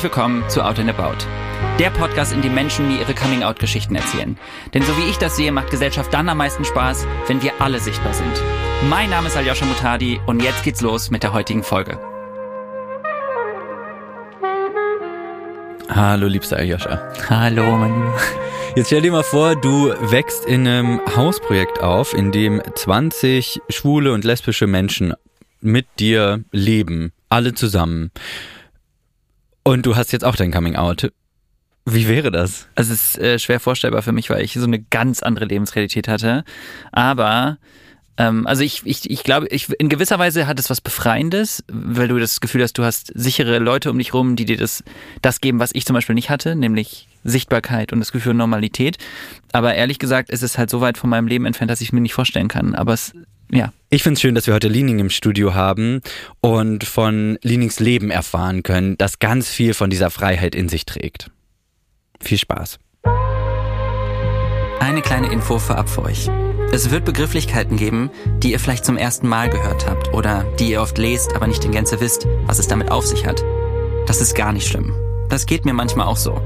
Herzlich willkommen zu Out and About. Der Podcast, in dem Menschen mir ihre Coming-out-Geschichten erzählen. Denn so wie ich das sehe, macht Gesellschaft dann am meisten Spaß, wenn wir alle sichtbar sind. Mein Name ist Aljoscha Mutadi und jetzt geht's los mit der heutigen Folge. Hallo, liebster Aljoscha. Hallo, mein Lieber. Jetzt stell dir mal vor, du wächst in einem Hausprojekt auf, in dem 20 schwule und lesbische Menschen mit dir leben, alle zusammen. Und du hast jetzt auch dein Coming Out. Wie wäre das? Also es ist äh, schwer vorstellbar für mich, weil ich so eine ganz andere Lebensrealität hatte. Aber ähm, also ich, ich, ich glaube, ich, in gewisser Weise hat es was Befreiendes, weil du das Gefühl hast, du hast sichere Leute um dich rum, die dir das, das geben, was ich zum Beispiel nicht hatte, nämlich Sichtbarkeit und das Gefühl Normalität. Aber ehrlich gesagt ist es halt so weit von meinem Leben entfernt, dass ich es mir nicht vorstellen kann. Aber es, ja. Ich finde es schön, dass wir heute Lining im Studio haben und von Linings Leben erfahren können, das ganz viel von dieser Freiheit in sich trägt. Viel Spaß. Eine kleine Info vorab für euch. Es wird Begrifflichkeiten geben, die ihr vielleicht zum ersten Mal gehört habt oder die ihr oft lest, aber nicht in Gänze wisst, was es damit auf sich hat. Das ist gar nicht schlimm. Das geht mir manchmal auch so.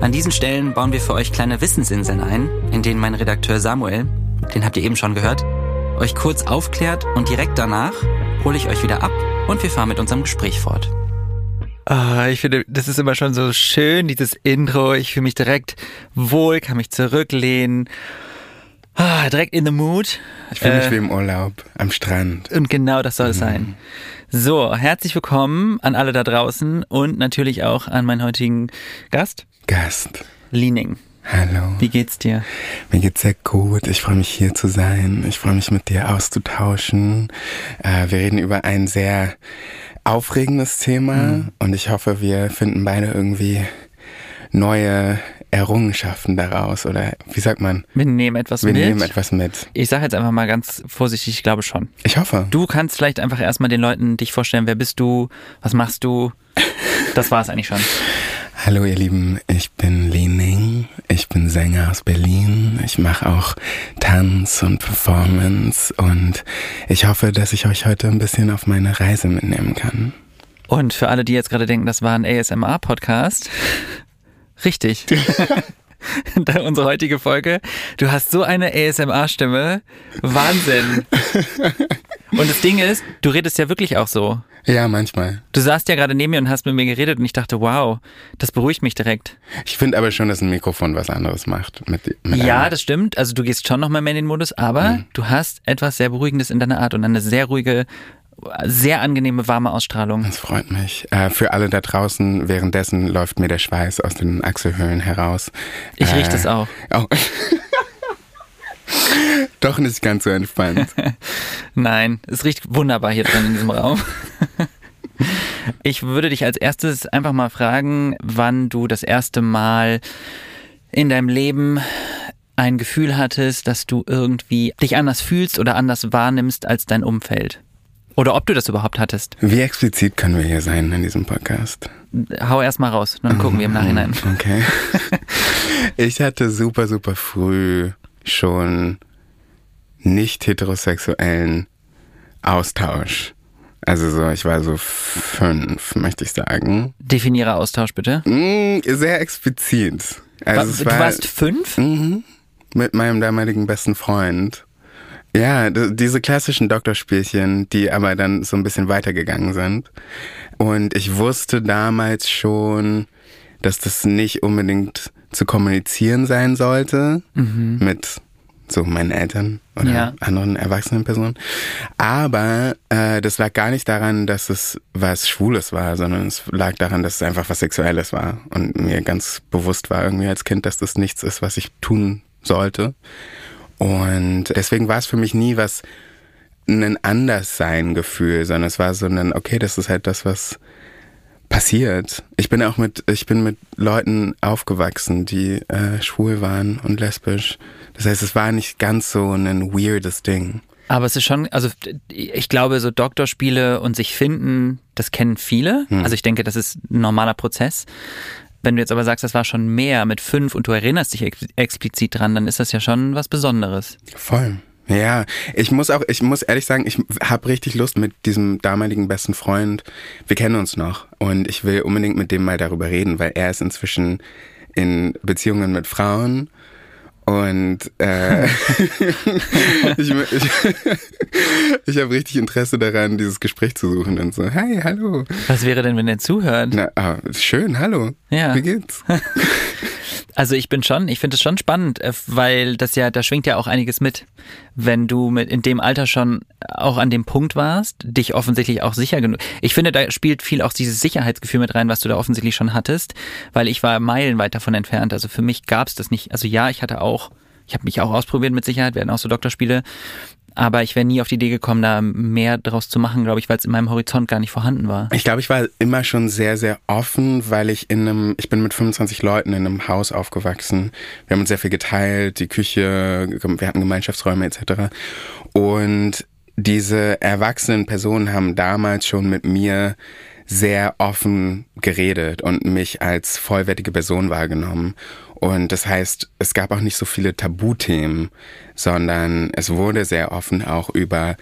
An diesen Stellen bauen wir für euch kleine Wissensinseln ein, in denen mein Redakteur Samuel, den habt ihr eben schon gehört, euch kurz aufklärt und direkt danach hole ich euch wieder ab und wir fahren mit unserem Gespräch fort. Ah, ich finde, das ist immer schon so schön, dieses Intro. Ich fühle mich direkt wohl, kann mich zurücklehnen. Ah, direkt in the mood. Ich fühle mich äh, wie im Urlaub am Strand. Und genau das soll es mhm. sein. So, herzlich willkommen an alle da draußen und natürlich auch an meinen heutigen Gast. Gast. Liening. Hallo. Wie geht's dir? Mir geht's sehr gut. Ich freue mich hier zu sein. Ich freue mich mit dir auszutauschen. Äh, wir reden über ein sehr aufregendes Thema mhm. und ich hoffe, wir finden beide irgendwie neue Errungenschaften daraus oder wie sagt man? Wir nehmen etwas wir mit. Wir nehmen etwas mit. Ich sage jetzt einfach mal ganz vorsichtig, ich glaube schon. Ich hoffe. Du kannst vielleicht einfach erstmal den Leuten dich vorstellen, wer bist du, was machst du? Das war es eigentlich schon. Hallo ihr Lieben, ich bin Lening, ich bin Sänger aus Berlin, ich mache auch Tanz und Performance und ich hoffe, dass ich euch heute ein bisschen auf meine Reise mitnehmen kann. Und für alle, die jetzt gerade denken, das war ein ASMR-Podcast, richtig. Unsere heutige Folge. Du hast so eine ASMR-Stimme. Wahnsinn. Und das Ding ist, du redest ja wirklich auch so. Ja, manchmal. Du saßt ja gerade neben mir und hast mit mir geredet und ich dachte, wow, das beruhigt mich direkt. Ich finde aber schon, dass ein Mikrofon was anderes macht. Mit, mit ja, einem. das stimmt. Also du gehst schon nochmal mehr in den Modus, aber mhm. du hast etwas sehr Beruhigendes in deiner Art und eine sehr ruhige, sehr angenehme, warme Ausstrahlung. Das freut mich. Äh, für alle da draußen, währenddessen läuft mir der Schweiß aus den Achselhöhlen heraus. Ich äh, rieche das auch. Oh. Doch nicht ganz so entspannt. Nein, es riecht wunderbar hier drin in diesem Raum. Ich würde dich als erstes einfach mal fragen, wann du das erste Mal in deinem Leben ein Gefühl hattest, dass du irgendwie dich anders fühlst oder anders wahrnimmst als dein Umfeld. Oder ob du das überhaupt hattest. Wie explizit können wir hier sein in diesem Podcast? Hau erst mal raus, dann gucken wir im Nachhinein. Okay. Ich hatte super, super früh schon nicht heterosexuellen Austausch. Also so, ich war so fünf, möchte ich sagen. Definiere Austausch bitte. Mm, sehr explizit. Also war, du warst fünf? Mhm, mit meinem damaligen besten Freund. Ja, diese klassischen Doktorspielchen, die aber dann so ein bisschen weitergegangen sind. Und ich wusste damals schon, dass das nicht unbedingt zu kommunizieren sein sollte mhm. mit so meinen Eltern oder ja. anderen erwachsenen Personen. Aber äh, das lag gar nicht daran, dass es was Schwules war, sondern es lag daran, dass es einfach was Sexuelles war. Und mir ganz bewusst war irgendwie als Kind, dass das nichts ist, was ich tun sollte. Und deswegen war es für mich nie was ein Anderssein-Gefühl, sondern es war so ein, okay, das ist halt das, was passiert. Ich bin auch mit, ich bin mit Leuten aufgewachsen, die äh, schwul waren und lesbisch. Das heißt, es war nicht ganz so ein weirdes Ding. Aber es ist schon, also ich glaube, so Doktorspiele und sich finden, das kennen viele. Hm. Also ich denke, das ist ein normaler Prozess. Wenn du jetzt aber sagst, das war schon mehr mit fünf und du erinnerst dich ex explizit dran, dann ist das ja schon was Besonderes. Voll. Ja, ich muss auch, ich muss ehrlich sagen, ich habe richtig Lust mit diesem damaligen besten Freund. Wir kennen uns noch und ich will unbedingt mit dem mal darüber reden, weil er ist inzwischen in Beziehungen mit Frauen und äh, ich, ich, ich habe richtig Interesse daran, dieses Gespräch zu suchen und so, hey, hallo. Was wäre denn, wenn er zuhört? Na, ah, schön, hallo. Ja. Wie geht's? Also ich bin schon, ich finde es schon spannend, äh, weil das ja, da schwingt ja auch einiges mit. Wenn du mit in dem Alter schon auch an dem Punkt warst, dich offensichtlich auch sicher genug. Ich finde, da spielt viel auch dieses Sicherheitsgefühl mit rein, was du da offensichtlich schon hattest, weil ich war meilenweit davon entfernt. Also für mich gab es das nicht. Also ja, ich hatte auch ich habe mich auch ausprobiert mit Sicherheit, hatten auch so Doktorspiele, aber ich wäre nie auf die Idee gekommen, da mehr draus zu machen, glaube ich, weil es in meinem Horizont gar nicht vorhanden war. Ich glaube, ich war immer schon sehr, sehr offen, weil ich in einem, ich bin mit 25 Leuten in einem Haus aufgewachsen. Wir haben uns sehr viel geteilt, die Küche, wir hatten Gemeinschaftsräume etc. Und diese erwachsenen Personen haben damals schon mit mir sehr offen geredet und mich als vollwertige Person wahrgenommen. Und das heißt, es gab auch nicht so viele Tabuthemen, sondern es wurde sehr offen auch über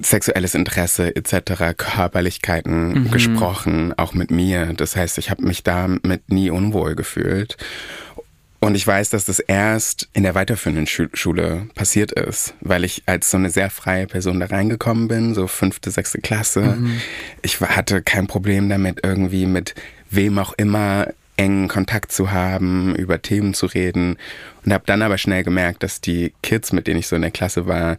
sexuelles Interesse etc., Körperlichkeiten mhm. gesprochen, auch mit mir. Das heißt, ich habe mich damit nie unwohl gefühlt. Und ich weiß, dass das erst in der weiterführenden Schule passiert ist, weil ich als so eine sehr freie Person da reingekommen bin, so fünfte, sechste Klasse. Mhm. Ich hatte kein Problem damit, irgendwie mit wem auch immer engen Kontakt zu haben, über Themen zu reden. Und habe dann aber schnell gemerkt, dass die Kids, mit denen ich so in der Klasse war,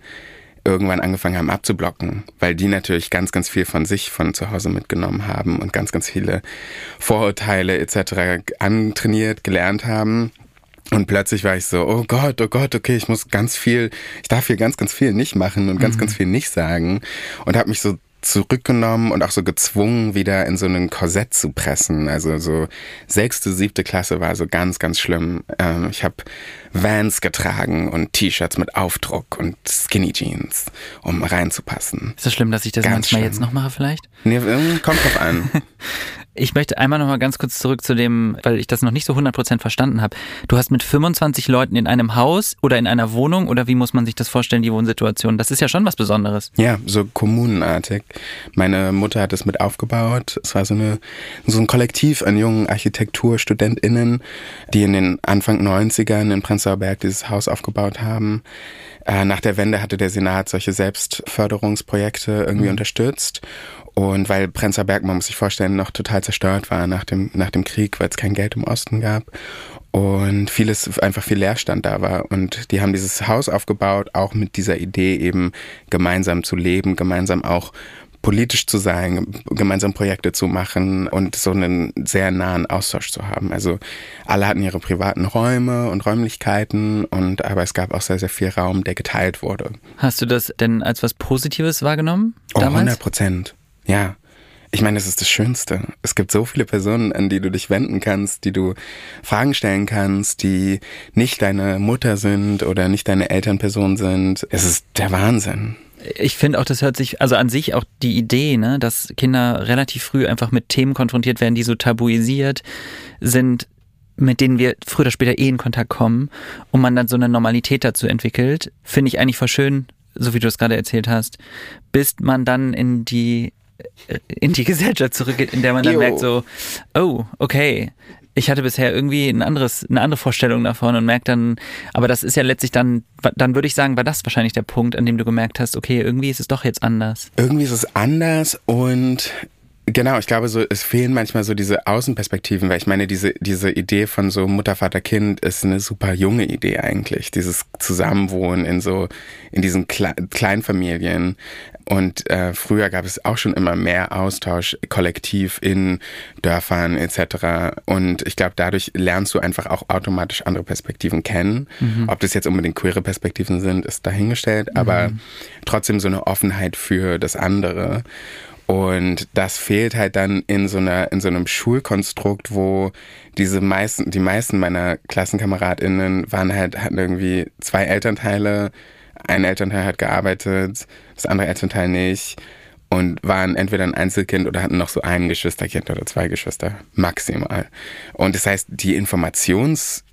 irgendwann angefangen haben abzublocken, weil die natürlich ganz, ganz viel von sich von zu Hause mitgenommen haben und ganz, ganz viele Vorurteile etc. antrainiert, gelernt haben. Und plötzlich war ich so, oh Gott, oh Gott, okay, ich muss ganz viel, ich darf hier ganz, ganz viel nicht machen und ganz, mhm. ganz viel nicht sagen. Und habe mich so zurückgenommen und auch so gezwungen, wieder in so einen Korsett zu pressen. Also so sechste, siebte Klasse war so ganz, ganz schlimm. Ähm, ich habe Vans getragen und T-Shirts mit Aufdruck und Skinny Jeans, um reinzupassen. Ist das schlimm, dass ich das ganz manchmal schlimm. jetzt noch mache vielleicht? Nee, kommt drauf an. Ich möchte einmal noch mal ganz kurz zurück zu dem, weil ich das noch nicht so 100% verstanden habe. Du hast mit 25 Leuten in einem Haus oder in einer Wohnung oder wie muss man sich das vorstellen, die Wohnsituation? Das ist ja schon was Besonderes. Ja, so kommunenartig. Meine Mutter hat es mit aufgebaut. Es war so, eine, so ein Kollektiv an jungen ArchitekturstudentInnen, die in den Anfang 90ern in Prenzlauer Berg dieses Haus aufgebaut haben. Äh, nach der Wende hatte der Senat solche Selbstförderungsprojekte irgendwie mhm. unterstützt. Und weil Prenzlauer Berg, man muss sich vorstellen, noch total zerstört war nach dem, nach dem Krieg, weil es kein Geld im Osten gab und vieles einfach viel Leerstand da war. Und die haben dieses Haus aufgebaut, auch mit dieser Idee eben gemeinsam zu leben, gemeinsam auch politisch zu sein, gemeinsam Projekte zu machen und so einen sehr nahen Austausch zu haben. Also alle hatten ihre privaten Räume und Räumlichkeiten und aber es gab auch sehr, sehr viel Raum, der geteilt wurde. Hast du das denn als was Positives wahrgenommen? Damals? Oh, 100 Prozent. Ja. Ich meine, das ist das Schönste. Es gibt so viele Personen, an die du dich wenden kannst, die du Fragen stellen kannst, die nicht deine Mutter sind oder nicht deine Elternperson sind. Es ist der Wahnsinn. Ich finde auch, das hört sich, also an sich auch die Idee, ne, dass Kinder relativ früh einfach mit Themen konfrontiert werden, die so tabuisiert sind, mit denen wir früher oder später eh in Kontakt kommen und man dann so eine Normalität dazu entwickelt, finde ich eigentlich voll schön, so wie du es gerade erzählt hast, bis man dann in die in die Gesellschaft zurückgeht, in der man dann jo. merkt so, oh, okay, ich hatte bisher irgendwie ein anderes, eine andere Vorstellung davon und merkt dann, aber das ist ja letztlich dann, dann würde ich sagen, war das wahrscheinlich der Punkt, an dem du gemerkt hast, okay, irgendwie ist es doch jetzt anders. Irgendwie ist es anders und Genau, ich glaube, so es fehlen manchmal so diese Außenperspektiven, weil ich meine, diese diese Idee von so Mutter, Vater, Kind ist eine super junge Idee eigentlich. Dieses Zusammenwohnen in so in diesen Kle Kleinfamilien und äh, früher gab es auch schon immer mehr Austausch kollektiv in Dörfern etc. Und ich glaube, dadurch lernst du einfach auch automatisch andere Perspektiven kennen. Mhm. Ob das jetzt unbedingt queere Perspektiven sind, ist dahingestellt, mhm. aber trotzdem so eine Offenheit für das andere. Und das fehlt halt dann in so einer, in so einem Schulkonstrukt, wo diese meisten, die meisten meiner KlassenkameradInnen waren halt, hatten irgendwie zwei Elternteile. Ein Elternteil hat gearbeitet, das andere Elternteil nicht. Und waren entweder ein Einzelkind oder hatten noch so ein Geschwisterkind oder zwei Geschwister, maximal. Und das heißt, die Informations-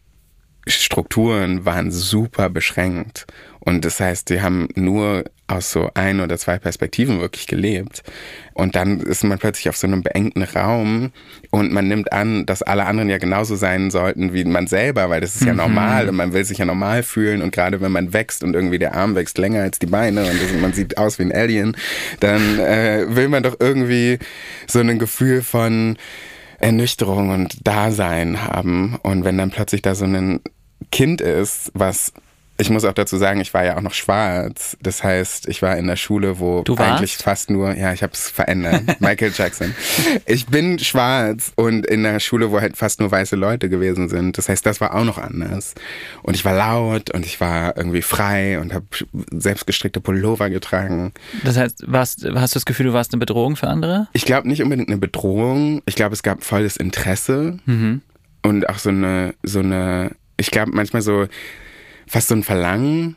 Strukturen waren super beschränkt. Und das heißt, die haben nur aus so ein oder zwei Perspektiven wirklich gelebt. Und dann ist man plötzlich auf so einem beengten Raum und man nimmt an, dass alle anderen ja genauso sein sollten wie man selber, weil das ist ja mhm. normal und man will sich ja normal fühlen. Und gerade wenn man wächst und irgendwie der Arm wächst länger als die Beine und man sieht aus wie ein Alien, dann äh, will man doch irgendwie so ein Gefühl von Ernüchterung und Dasein haben. Und wenn dann plötzlich da so ein Kind ist, was ich muss auch dazu sagen, ich war ja auch noch schwarz. Das heißt, ich war in der Schule, wo eigentlich fast nur, ja, ich habe es verändert. Michael Jackson. Ich bin schwarz und in der Schule, wo halt fast nur weiße Leute gewesen sind. Das heißt, das war auch noch anders. Und ich war laut und ich war irgendwie frei und habe selbstgestrickte Pullover getragen. Das heißt, warst, hast du das Gefühl, du warst eine Bedrohung für andere? Ich glaube nicht unbedingt eine Bedrohung. Ich glaube, es gab volles Interesse mhm. und auch so eine, so eine, ich glaube manchmal so, fast so ein Verlangen.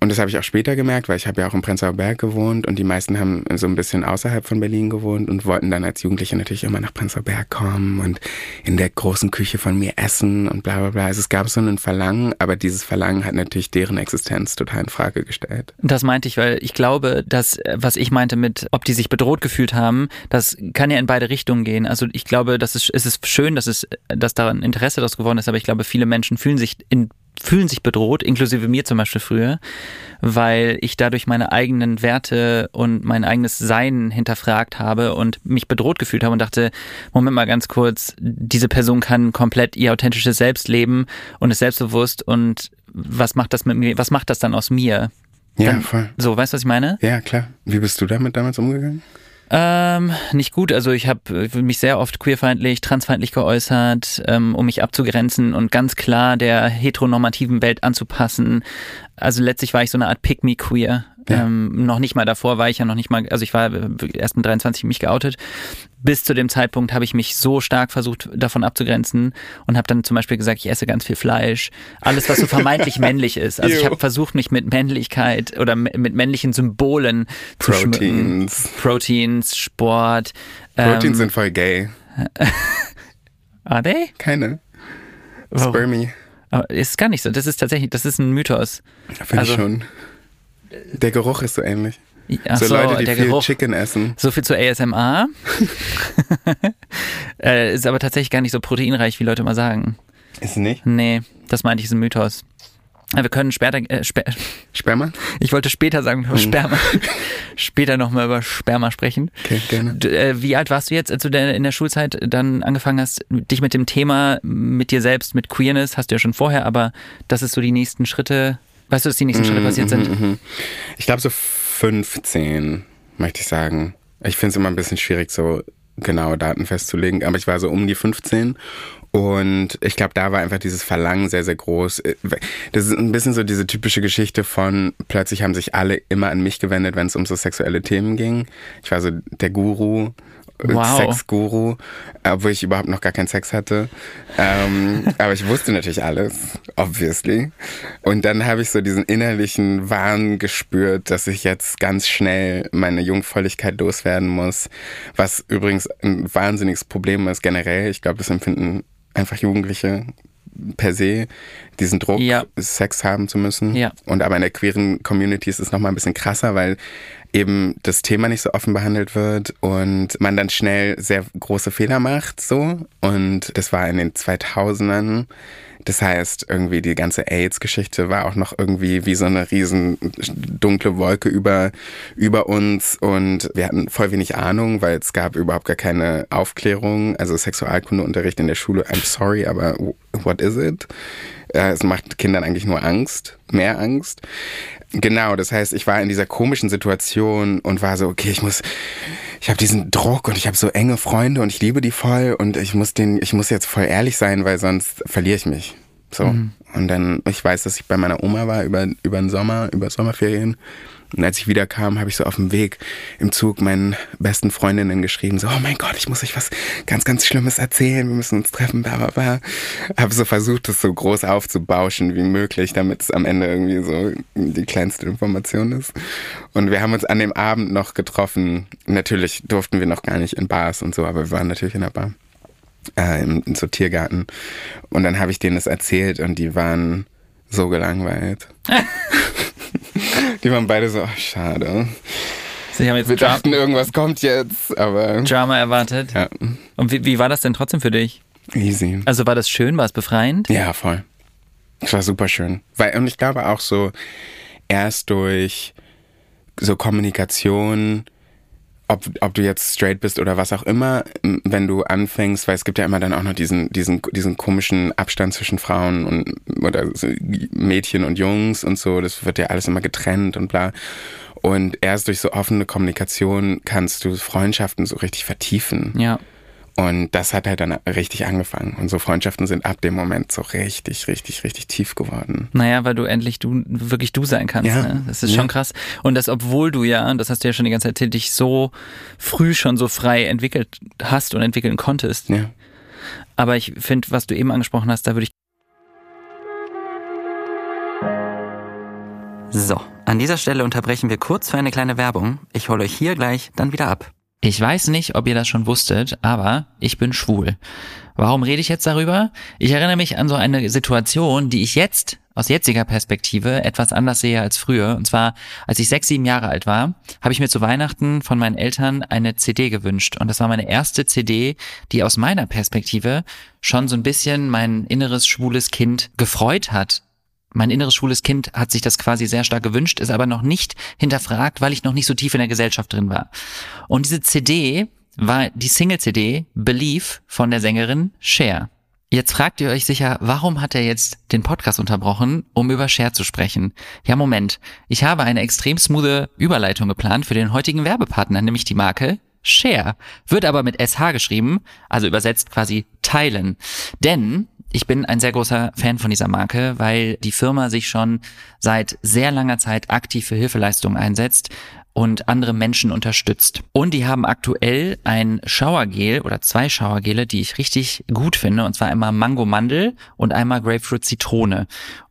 Und das habe ich auch später gemerkt, weil ich habe ja auch in Prenzlauer Berg gewohnt und die meisten haben so ein bisschen außerhalb von Berlin gewohnt und wollten dann als Jugendliche natürlich immer nach Prenzlauer Berg kommen und in der großen Küche von mir essen und bla bla bla. Also es gab so ein Verlangen, aber dieses Verlangen hat natürlich deren Existenz total in Frage gestellt. Das meinte ich, weil ich glaube, dass, was ich meinte mit, ob die sich bedroht gefühlt haben, das kann ja in beide Richtungen gehen. Also ich glaube, dass es, es ist schön, dass es, dass da ein Interesse daraus geworden ist, aber ich glaube, viele Menschen fühlen sich in fühlen sich bedroht, inklusive mir zum Beispiel früher, weil ich dadurch meine eigenen Werte und mein eigenes Sein hinterfragt habe und mich bedroht gefühlt habe und dachte, Moment mal ganz kurz, diese Person kann komplett ihr authentisches Selbst leben und ist selbstbewusst und was macht das mit mir, was macht das dann aus mir? Ja, dann, voll. So, weißt du, was ich meine? Ja, klar. Wie bist du damit damals umgegangen? Ähm, nicht gut. Also ich habe mich sehr oft queerfeindlich, transfeindlich geäußert, ähm, um mich abzugrenzen und ganz klar der heteronormativen Welt anzupassen. Also letztlich war ich so eine Art Pick-me-Queer. Ja. Ähm, noch nicht mal davor war ich ja noch nicht mal, also ich war erst mit 23 mich geoutet. Bis zu dem Zeitpunkt habe ich mich so stark versucht, davon abzugrenzen und habe dann zum Beispiel gesagt, ich esse ganz viel Fleisch. Alles, was so vermeintlich männlich ist. Also ich habe versucht, mich mit Männlichkeit oder mit männlichen Symbolen zu Proteins. Proteins, Sport. Proteins ähm, sind voll gay. Are they? Keine. Spermie. Aber ist gar nicht so. Das ist tatsächlich, das ist ein Mythos. Finde also, ich schon. Der Geruch ist so ähnlich. Ach so, so Leute, die viel Geruch. Chicken essen. So viel zu ASMR. äh, ist aber tatsächlich gar nicht so proteinreich, wie Leute mal sagen. Ist nicht? Nee, das meinte ich, ist ein Mythos. Wir können später. Äh, Sper Sperma? Ich wollte später sagen, mhm. Sperma. später nochmal über Sperma sprechen. Okay, gerne. Du, äh, wie alt warst du jetzt, als du in der Schulzeit dann angefangen hast, dich mit dem Thema, mit dir selbst, mit Queerness, hast du ja schon vorher, aber das ist so die nächsten Schritte Weißt du, dass die nächsten Schritte passiert sind? Mhm, mhm. Ich glaube so 15, möchte ich sagen. Ich finde es immer ein bisschen schwierig, so genaue Daten festzulegen, aber ich war so um die 15 und ich glaube, da war einfach dieses Verlangen sehr, sehr groß. Das ist ein bisschen so diese typische Geschichte von, plötzlich haben sich alle immer an mich gewendet, wenn es um so sexuelle Themen ging. Ich war so der Guru wow. Sexguru, obwohl ich überhaupt noch gar keinen Sex hatte. Ähm, aber ich wusste natürlich alles, obviously. Und dann habe ich so diesen innerlichen Wahn gespürt, dass ich jetzt ganz schnell meine Jungfräulichkeit loswerden muss, was übrigens ein wahnsinniges Problem ist generell. Ich glaube, das empfinden einfach Jugendliche per se diesen Druck, ja. Sex haben zu müssen. Ja. Und aber in der queeren Community ist es nochmal ein bisschen krasser, weil eben das Thema nicht so offen behandelt wird und man dann schnell sehr große Fehler macht, so. Und das war in den 2000ern. Das heißt, irgendwie die ganze AIDS-Geschichte war auch noch irgendwie wie so eine riesen dunkle Wolke über, über uns und wir hatten voll wenig Ahnung, weil es gab überhaupt gar keine Aufklärung, also Sexualkundeunterricht in der Schule. I'm sorry, aber what is it? Es macht Kindern eigentlich nur Angst, mehr Angst. Genau, das heißt, ich war in dieser komischen Situation und war so, okay, ich muss, ich habe diesen Druck und ich habe so enge Freunde und ich liebe die voll und ich muss den, ich muss jetzt voll ehrlich sein, weil sonst verliere ich mich. So. Mhm. Und dann, ich weiß, dass ich bei meiner Oma war über, über den Sommer, über Sommerferien. Und als ich wiederkam, habe ich so auf dem Weg im Zug meinen besten Freundinnen geschrieben, so, oh mein Gott, ich muss euch was ganz, ganz Schlimmes erzählen, wir müssen uns treffen, bla, bla, bla. Habe so versucht, das so groß aufzubauschen wie möglich, damit es am Ende irgendwie so die kleinste Information ist. Und wir haben uns an dem Abend noch getroffen. Natürlich durften wir noch gar nicht in Bars und so, aber wir waren natürlich in der Bar. äh, im, so Tiergarten. Und dann habe ich denen das erzählt und die waren so gelangweilt. die waren beide so, ach, schade. Sie haben jetzt Wir Dra dachten, irgendwas kommt jetzt, aber Drama erwartet. ja, Und wie, wie war das denn trotzdem für dich? easy. Also war das schön? War es befreiend? Ja, voll. Es war super schön. Weil, und ich glaube auch so, erst durch so Kommunikation, ob, ob du jetzt straight bist oder was auch immer, wenn du anfängst, weil es gibt ja immer dann auch noch diesen, diesen, diesen komischen Abstand zwischen Frauen und oder Mädchen und Jungs und so, das wird ja alles immer getrennt und bla. Und erst durch so offene Kommunikation kannst du Freundschaften so richtig vertiefen. Ja. Und das hat halt dann richtig angefangen. Und so Freundschaften sind ab dem Moment so richtig, richtig, richtig tief geworden. Naja, weil du endlich du wirklich du sein kannst. Ja. Ne? Das ist Ja. schon krass. Und das, obwohl du ja, und das hast du ja schon die ganze Zeit erzählt, dich so früh schon so frei entwickelt hast und entwickeln konntest. Ja. Aber ich finde, was du eben angesprochen hast, da würde ich So, an dieser Stelle unterbrechen wir kurz für eine kleine Werbung. Ich hole euch hier gleich dann wieder ab. Ich weiß nicht, ob ihr das schon wusstet, aber ich bin schwul. Warum rede ich jetzt darüber? Ich erinnere mich an so eine Situation, die ich jetzt aus jetziger Perspektive etwas anders sehe als früher. Und zwar, als ich sechs, sieben Jahre alt war, habe ich mir zu Weihnachten von meinen Eltern eine CD gewünscht. Und das war meine erste CD, die aus meiner Perspektive schon so ein bisschen mein inneres schwules Kind gefreut hat mein inneres schwules Kind hat sich das quasi sehr stark gewünscht, ist aber noch nicht hinterfragt, weil ich noch nicht so tief in der Gesellschaft drin war. Und diese CD war die Single-CD Believe von der Sängerin Cher. Jetzt fragt ihr euch sicher, warum hat er jetzt den Podcast unterbrochen, um über Cher zu sprechen? Ja, Moment. Ich habe eine extrem smoothe Überleitung geplant für den heutigen Werbepartner, nämlich die Marke Share. Wird aber mit SH geschrieben, also übersetzt quasi teilen. Denn ich bin ein sehr großer Fan von dieser Marke, weil die Firma sich schon seit sehr langer Zeit aktiv für Hilfeleistungen einsetzt und andere Menschen unterstützt. Und die haben aktuell ein Schauergel oder zwei Schauergele, die ich richtig gut finde, und zwar einmal Mango Mandel und einmal Grapefruit Zitrone.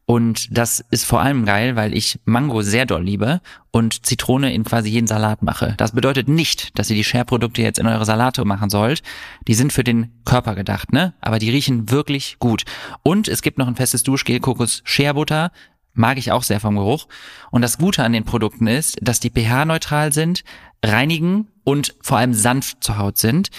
Und das ist vor allem geil, weil ich Mango sehr doll liebe und Zitrone in quasi jeden Salat mache. Das bedeutet nicht, dass ihr die Share-Produkte jetzt in eure Salate machen sollt. Die sind für den Körper gedacht, ne? Aber die riechen wirklich gut. Und es gibt noch ein festes Duschgel Kokos Shea Butter. Mag ich auch sehr vom Geruch. Und das Gute an den Produkten ist, dass die pH-neutral sind, reinigen und vor allem sanft zur Haut sind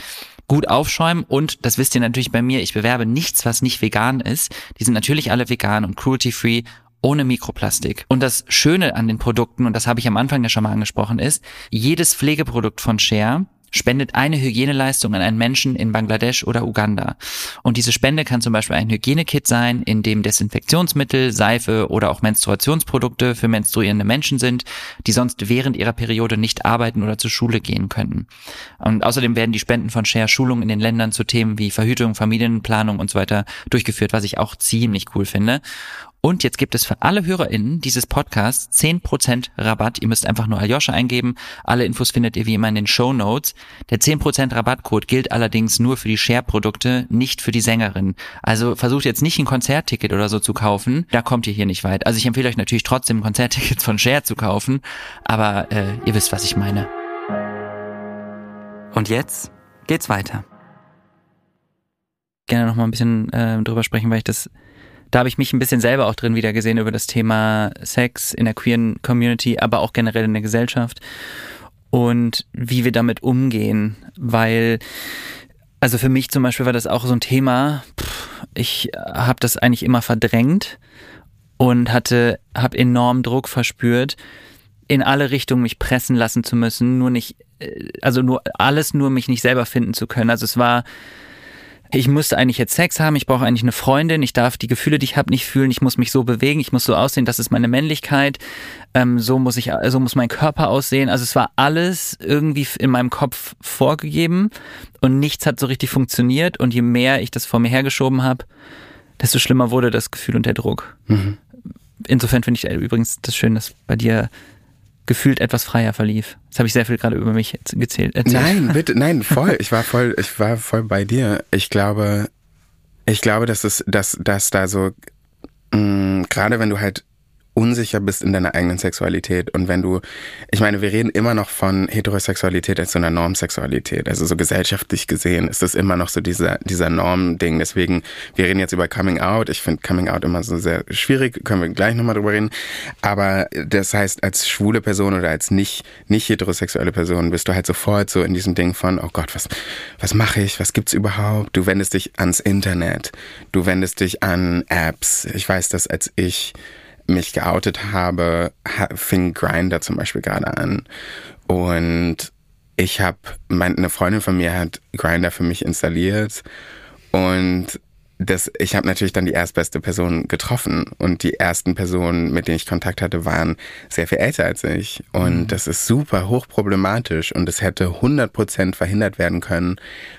gut aufschäumen und das wisst ihr natürlich bei mir, ich bewerbe nichts, was nicht vegan ist. Die sind natürlich alle vegan und cruelty-free ohne Mikroplastik. Und das Schöne an den Produkten, und das habe ich am Anfang ja schon mal angesprochen, ist, jedes Pflegeprodukt von Share spendet eine Hygieneleistung an einen Menschen in Bangladesch oder Uganda. Und diese Spende kann zum Beispiel ein Hygienekit sein, in dem Desinfektionsmittel, Seife oder auch Menstruationsprodukte für menstruierende Menschen sind, die sonst während ihrer Periode nicht arbeiten oder zur Schule gehen können. Und außerdem werden die Spenden von Share Schulungen in den Ländern zu Themen wie Verhütung, Familienplanung und so weiter durchgeführt, was ich auch ziemlich cool finde. Und jetzt gibt es für alle HörerInnen dieses Podcasts 10% Rabatt. Ihr müsst einfach nur Aljoscha eingeben. Alle Infos findet ihr wie immer in den Show Notes. Der 10% Rabattcode gilt allerdings nur für die Share-Produkte, nicht für die Sängerin. Also versucht jetzt nicht ein Konzertticket oder so zu kaufen. Da kommt ihr hier nicht weit. Also ich empfehle euch natürlich trotzdem Konzerttickets von Share zu kaufen. Aber äh, ihr wisst, was ich meine. Und jetzt geht's weiter. gerne noch mal ein bisschen äh, drüber sprechen, weil ich das, da habe ich mich ein bisschen selber auch drin wieder gesehen über das Thema Sex in der queeren Community, aber auch generell in der Gesellschaft und wie wir damit umgehen, weil also für mich zum Beispiel war das auch so ein Thema. Ich habe das eigentlich immer verdrängt und hatte, habe enorm Druck verspürt, in alle Richtungen mich pressen lassen zu müssen, nur nicht, äh, also nur alles nur mich nicht selber finden zu können. Also es war, ich musste eigentlich jetzt Sex haben, ich brauche eigentlich eine Freundin, ich darf die Gefühle, die ich habe, nicht fühlen, ich muss mich so bewegen, ich muss so aussehen, das ist meine Männlichkeit, ähm, so muss ich, so muss mein Körper aussehen. Also es war alles irgendwie in meinem Kopf vorgegeben und nichts hat so richtig funktioniert und je mehr ich das vor mir hergeschoben habe, desto schlimmer wurde das Gefühl und der Druck. Insofern finde ich äh, übrigens das schön, dass bei dir gefühlt etwas freier verlief. Das habe ich sehr viel gerade über mich gezählt. Erzählt. Nein, bitte, nein, voll. Ich war voll, ich war voll bei dir. Ich glaube, ich glaube, dass es, dass, dass da so, mh, gerade wenn du halt unsicher bist in deiner eigenen Sexualität und wenn du, ich meine, wir reden immer noch von Heterosexualität als so einer Normsexualität, also so gesellschaftlich gesehen ist das immer noch so dieser, dieser Norm-Ding. Deswegen, wir reden jetzt über Coming Out. Ich finde Coming Out immer so sehr schwierig, können wir gleich nochmal drüber reden. Aber das heißt, als schwule Person oder als nicht, nicht heterosexuelle Person bist du halt sofort so in diesem Ding von, oh Gott, was, was mache ich? Was gibt's überhaupt? Du wendest dich ans Internet. Du wendest dich an Apps. Ich weiß, dass als ich mich geoutet habe, fing Grinder zum Beispiel gerade an. Und ich habe, eine Freundin von mir hat Grinder für mich installiert und das, ich habe natürlich dann die erstbeste Person getroffen und die ersten Personen, mit denen ich Kontakt hatte, waren sehr viel älter als ich und mhm. das ist super hochproblematisch und es hätte 100% verhindert werden können,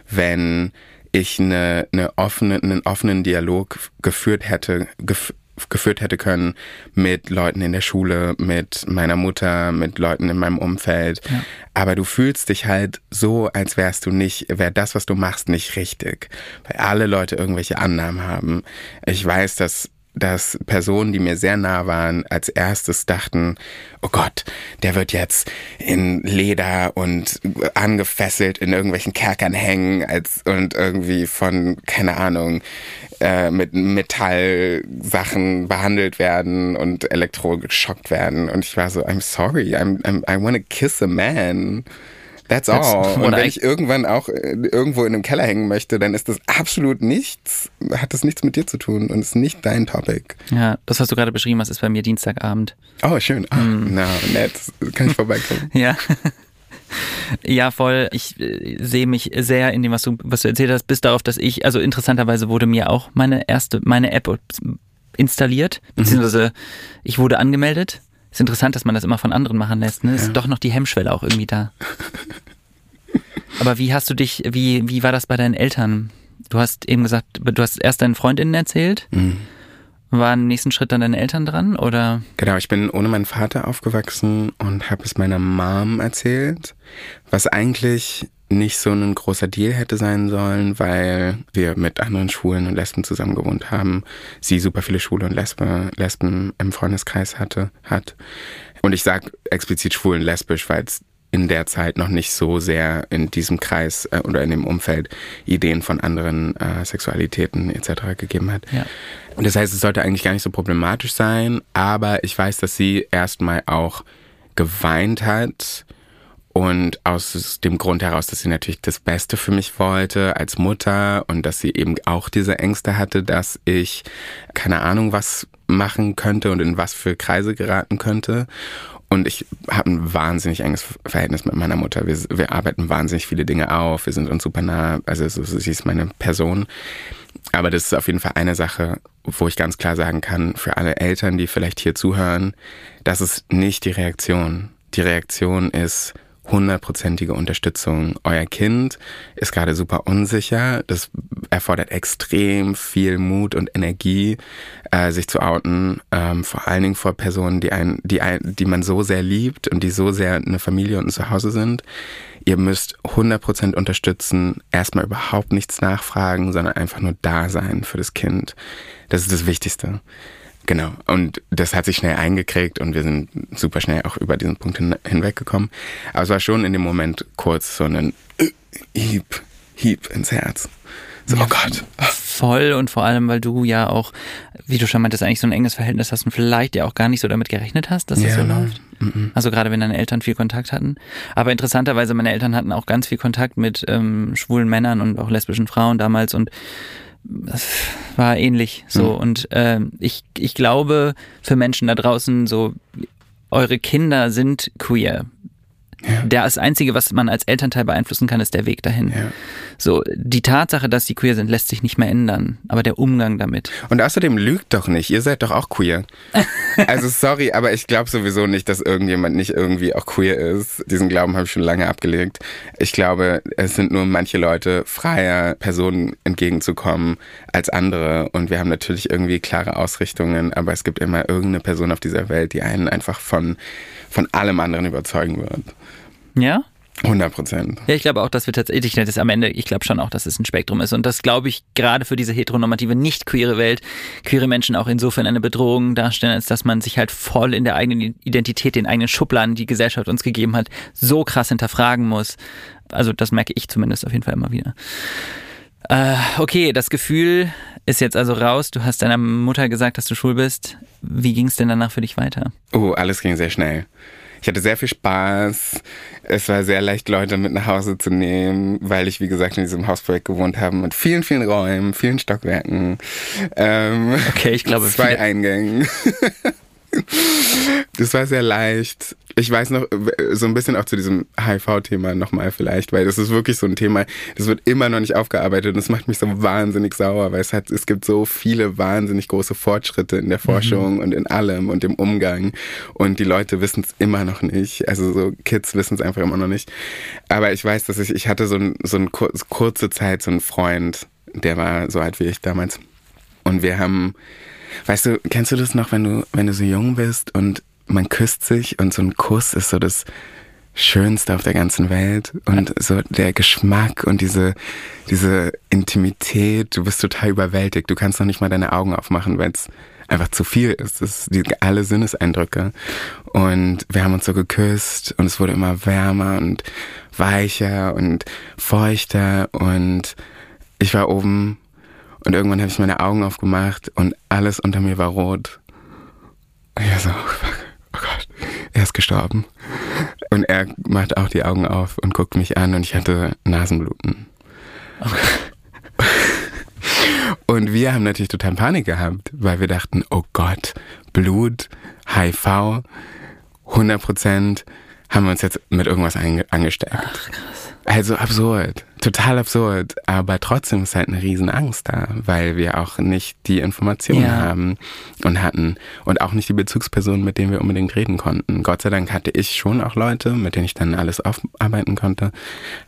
wenn ich eine, eine offene, einen offenen Dialog geführt hätte, gef geführt hätte können mit Leuten in der Schule, mit meiner Mutter, mit Leuten in meinem Umfeld. Ja. Aber du fühlst dich halt so, als wärst du nicht, wäre das, was du machst, nicht richtig. Weil alle Leute irgendwelche Annahmen haben. Ich weiß, dass dass Personen, die mir sehr nah waren, als erstes dachten, oh Gott, der wird jetzt in Leder und angefesselt in irgendwelchen Kerkern hängen als, und irgendwie von, keine Ahnung, äh, mit Metallsachen behandelt werden und elektrogeschockt werden. Und ich war so, I'm sorry, I'm, I'm, I wanna kiss a man. That's all. Und wenn ich irgendwann auch äh, irgendwo in einem Keller hängen möchte, dann ist das absolut nichts, hat das nichts mit dir zu tun und ist nicht dein Topic. Ja, das, was du gerade beschrieben hast, ist bei mir Dienstagabend. Oh, schön. Ah, mm. Na, nett. Kann ich vorbeikommen? ja. Ja, voll. Ich äh, sehe mich sehr in dem, was du, was du erzählt hast, bis darauf, dass ich, also interessanterweise wurde mir auch meine erste, meine App installiert, mhm. beziehungsweise ich wurde angemeldet ist interessant, dass man das immer von anderen machen lässt. Ne? Ist ja. doch noch die Hemmschwelle auch irgendwie da. Aber wie hast du dich, wie, wie war das bei deinen Eltern? Du hast eben gesagt, du hast erst deinen Freundinnen erzählt. Mhm. War im nächsten Schritt dann deine Eltern dran oder? Genau, ich bin ohne meinen Vater aufgewachsen und habe es meiner Mom erzählt, was eigentlich nicht so ein großer Deal hätte sein sollen, weil wir mit anderen Schwulen und Lesben zusammen gewohnt haben. Sie super viele Schwule und Lesbe, Lesben im Freundeskreis hatte, hat. Und ich sage explizit schwul und lesbisch, weil es in der Zeit noch nicht so sehr in diesem Kreis äh, oder in dem Umfeld Ideen von anderen äh, Sexualitäten etc. gegeben hat. Ja. Und das heißt, es sollte eigentlich gar nicht so problematisch sein, aber ich weiß, dass sie erstmal auch geweint hat und aus dem Grund heraus, dass sie natürlich das Beste für mich wollte als Mutter und dass sie eben auch diese Ängste hatte, dass ich keine Ahnung was machen könnte und in was für Kreise geraten könnte. Und ich habe ein wahnsinnig enges Verhältnis mit meiner Mutter. Wir, wir arbeiten wahnsinnig viele Dinge auf. Wir sind uns super nah. Also so, sie ist meine Person. Aber das ist auf jeden Fall eine Sache, wo ich ganz klar sagen kann, für alle Eltern, die vielleicht hier zuhören, das ist nicht die Reaktion. Die Reaktion ist hundertprozentige Unterstützung. Euer Kind ist gerade super unsicher. Das erfordert extrem viel Mut und Energie, äh, sich zu outen. Ähm, vor allen Dingen vor Personen, die, ein, die, ein, die man so sehr liebt und die so sehr eine Familie und ein Zuhause sind. Ihr müsst 100% unterstützen, erstmal überhaupt nichts nachfragen, sondern einfach nur da sein für das Kind. Das ist das Wichtigste. Genau. Und das hat sich schnell eingekriegt und wir sind super schnell auch über diesen Punkt hin, hinweggekommen. Aber es war schon in dem Moment kurz so ein Hieb, Hieb ins Herz. So, ja, oh Gott. Voll und vor allem, weil du ja auch, wie du schon meintest, eigentlich so ein enges Verhältnis hast und vielleicht ja auch gar nicht so damit gerechnet hast, dass das ja. so läuft. Mhm. Also gerade wenn deine Eltern viel Kontakt hatten. Aber interessanterweise, meine Eltern hatten auch ganz viel Kontakt mit ähm, schwulen Männern und auch lesbischen Frauen damals und das war ähnlich so. Mhm. Und äh, ich, ich glaube, für Menschen da draußen, so, eure Kinder sind queer. Ja. Das Einzige, was man als Elternteil beeinflussen kann, ist der Weg dahin. Ja. So, die Tatsache, dass sie queer sind, lässt sich nicht mehr ändern, aber der Umgang damit. Und außerdem lügt doch nicht, ihr seid doch auch queer. also sorry, aber ich glaube sowieso nicht, dass irgendjemand nicht irgendwie auch queer ist. Diesen Glauben habe ich schon lange abgelegt. Ich glaube, es sind nur manche Leute freier, Personen entgegenzukommen als andere. Und wir haben natürlich irgendwie klare Ausrichtungen, aber es gibt immer irgendeine Person auf dieser Welt, die einen einfach von, von allem anderen überzeugen wird. Ja? 100 Prozent. Ja, ich glaube auch, dass wir tatsächlich, das am Ende, ich glaube schon auch, dass es ein Spektrum ist. Und das glaube ich gerade für diese heteronormative, nicht queere Welt, queere Menschen auch insofern eine Bedrohung darstellen, als dass man sich halt voll in der eigenen Identität, den eigenen Schubladen, die Gesellschaft uns gegeben hat, so krass hinterfragen muss. Also das merke ich zumindest auf jeden Fall immer wieder. Äh, okay, das Gefühl ist jetzt also raus. Du hast deiner Mutter gesagt, dass du schwul bist. Wie ging es denn danach für dich weiter? Oh, alles ging sehr schnell. Ich hatte sehr viel Spaß. Es war sehr leicht, Leute mit nach Hause zu nehmen, weil ich, wie gesagt, in diesem Hausprojekt gewohnt habe mit vielen, vielen Räumen, vielen Stockwerken. Ähm, okay, ich glaube, zwei. Eingängen. Das war sehr leicht. Ich weiß noch, so ein bisschen auch zu diesem HIV-Thema nochmal vielleicht, weil das ist wirklich so ein Thema, das wird immer noch nicht aufgearbeitet und das macht mich so wahnsinnig sauer, weil es hat, es gibt so viele wahnsinnig große Fortschritte in der Forschung mhm. und in allem und im Umgang und die Leute wissen es immer noch nicht. Also so Kids wissen es einfach immer noch nicht. Aber ich weiß, dass ich, ich hatte so, ein, so eine kurze Zeit so einen Freund, der war so alt wie ich damals und wir haben Weißt du, kennst du das noch, wenn du, wenn du so jung bist und man küsst sich und so ein Kuss ist so das Schönste auf der ganzen Welt und so der Geschmack und diese, diese Intimität, du bist total überwältigt, du kannst noch nicht mal deine Augen aufmachen, weil es einfach zu viel ist. Das ist die, alle Sinneseindrücke. Und wir haben uns so geküsst und es wurde immer wärmer und weicher und feuchter und ich war oben und irgendwann habe ich meine Augen aufgemacht und alles unter mir war rot. Ich war so, fuck, oh Gott, er ist gestorben. Und er macht auch die Augen auf und guckt mich an und ich hatte Nasenbluten. Okay. Und wir haben natürlich total Panik gehabt, weil wir dachten, oh Gott, Blut, HIV, 100 Prozent haben wir uns jetzt mit irgendwas angesteckt. Ach, krass. Also absurd, total absurd. Aber trotzdem ist halt eine Riesenangst da, weil wir auch nicht die Informationen ja. haben und hatten und auch nicht die Bezugspersonen, mit denen wir unbedingt reden konnten. Gott sei Dank hatte ich schon auch Leute, mit denen ich dann alles aufarbeiten konnte.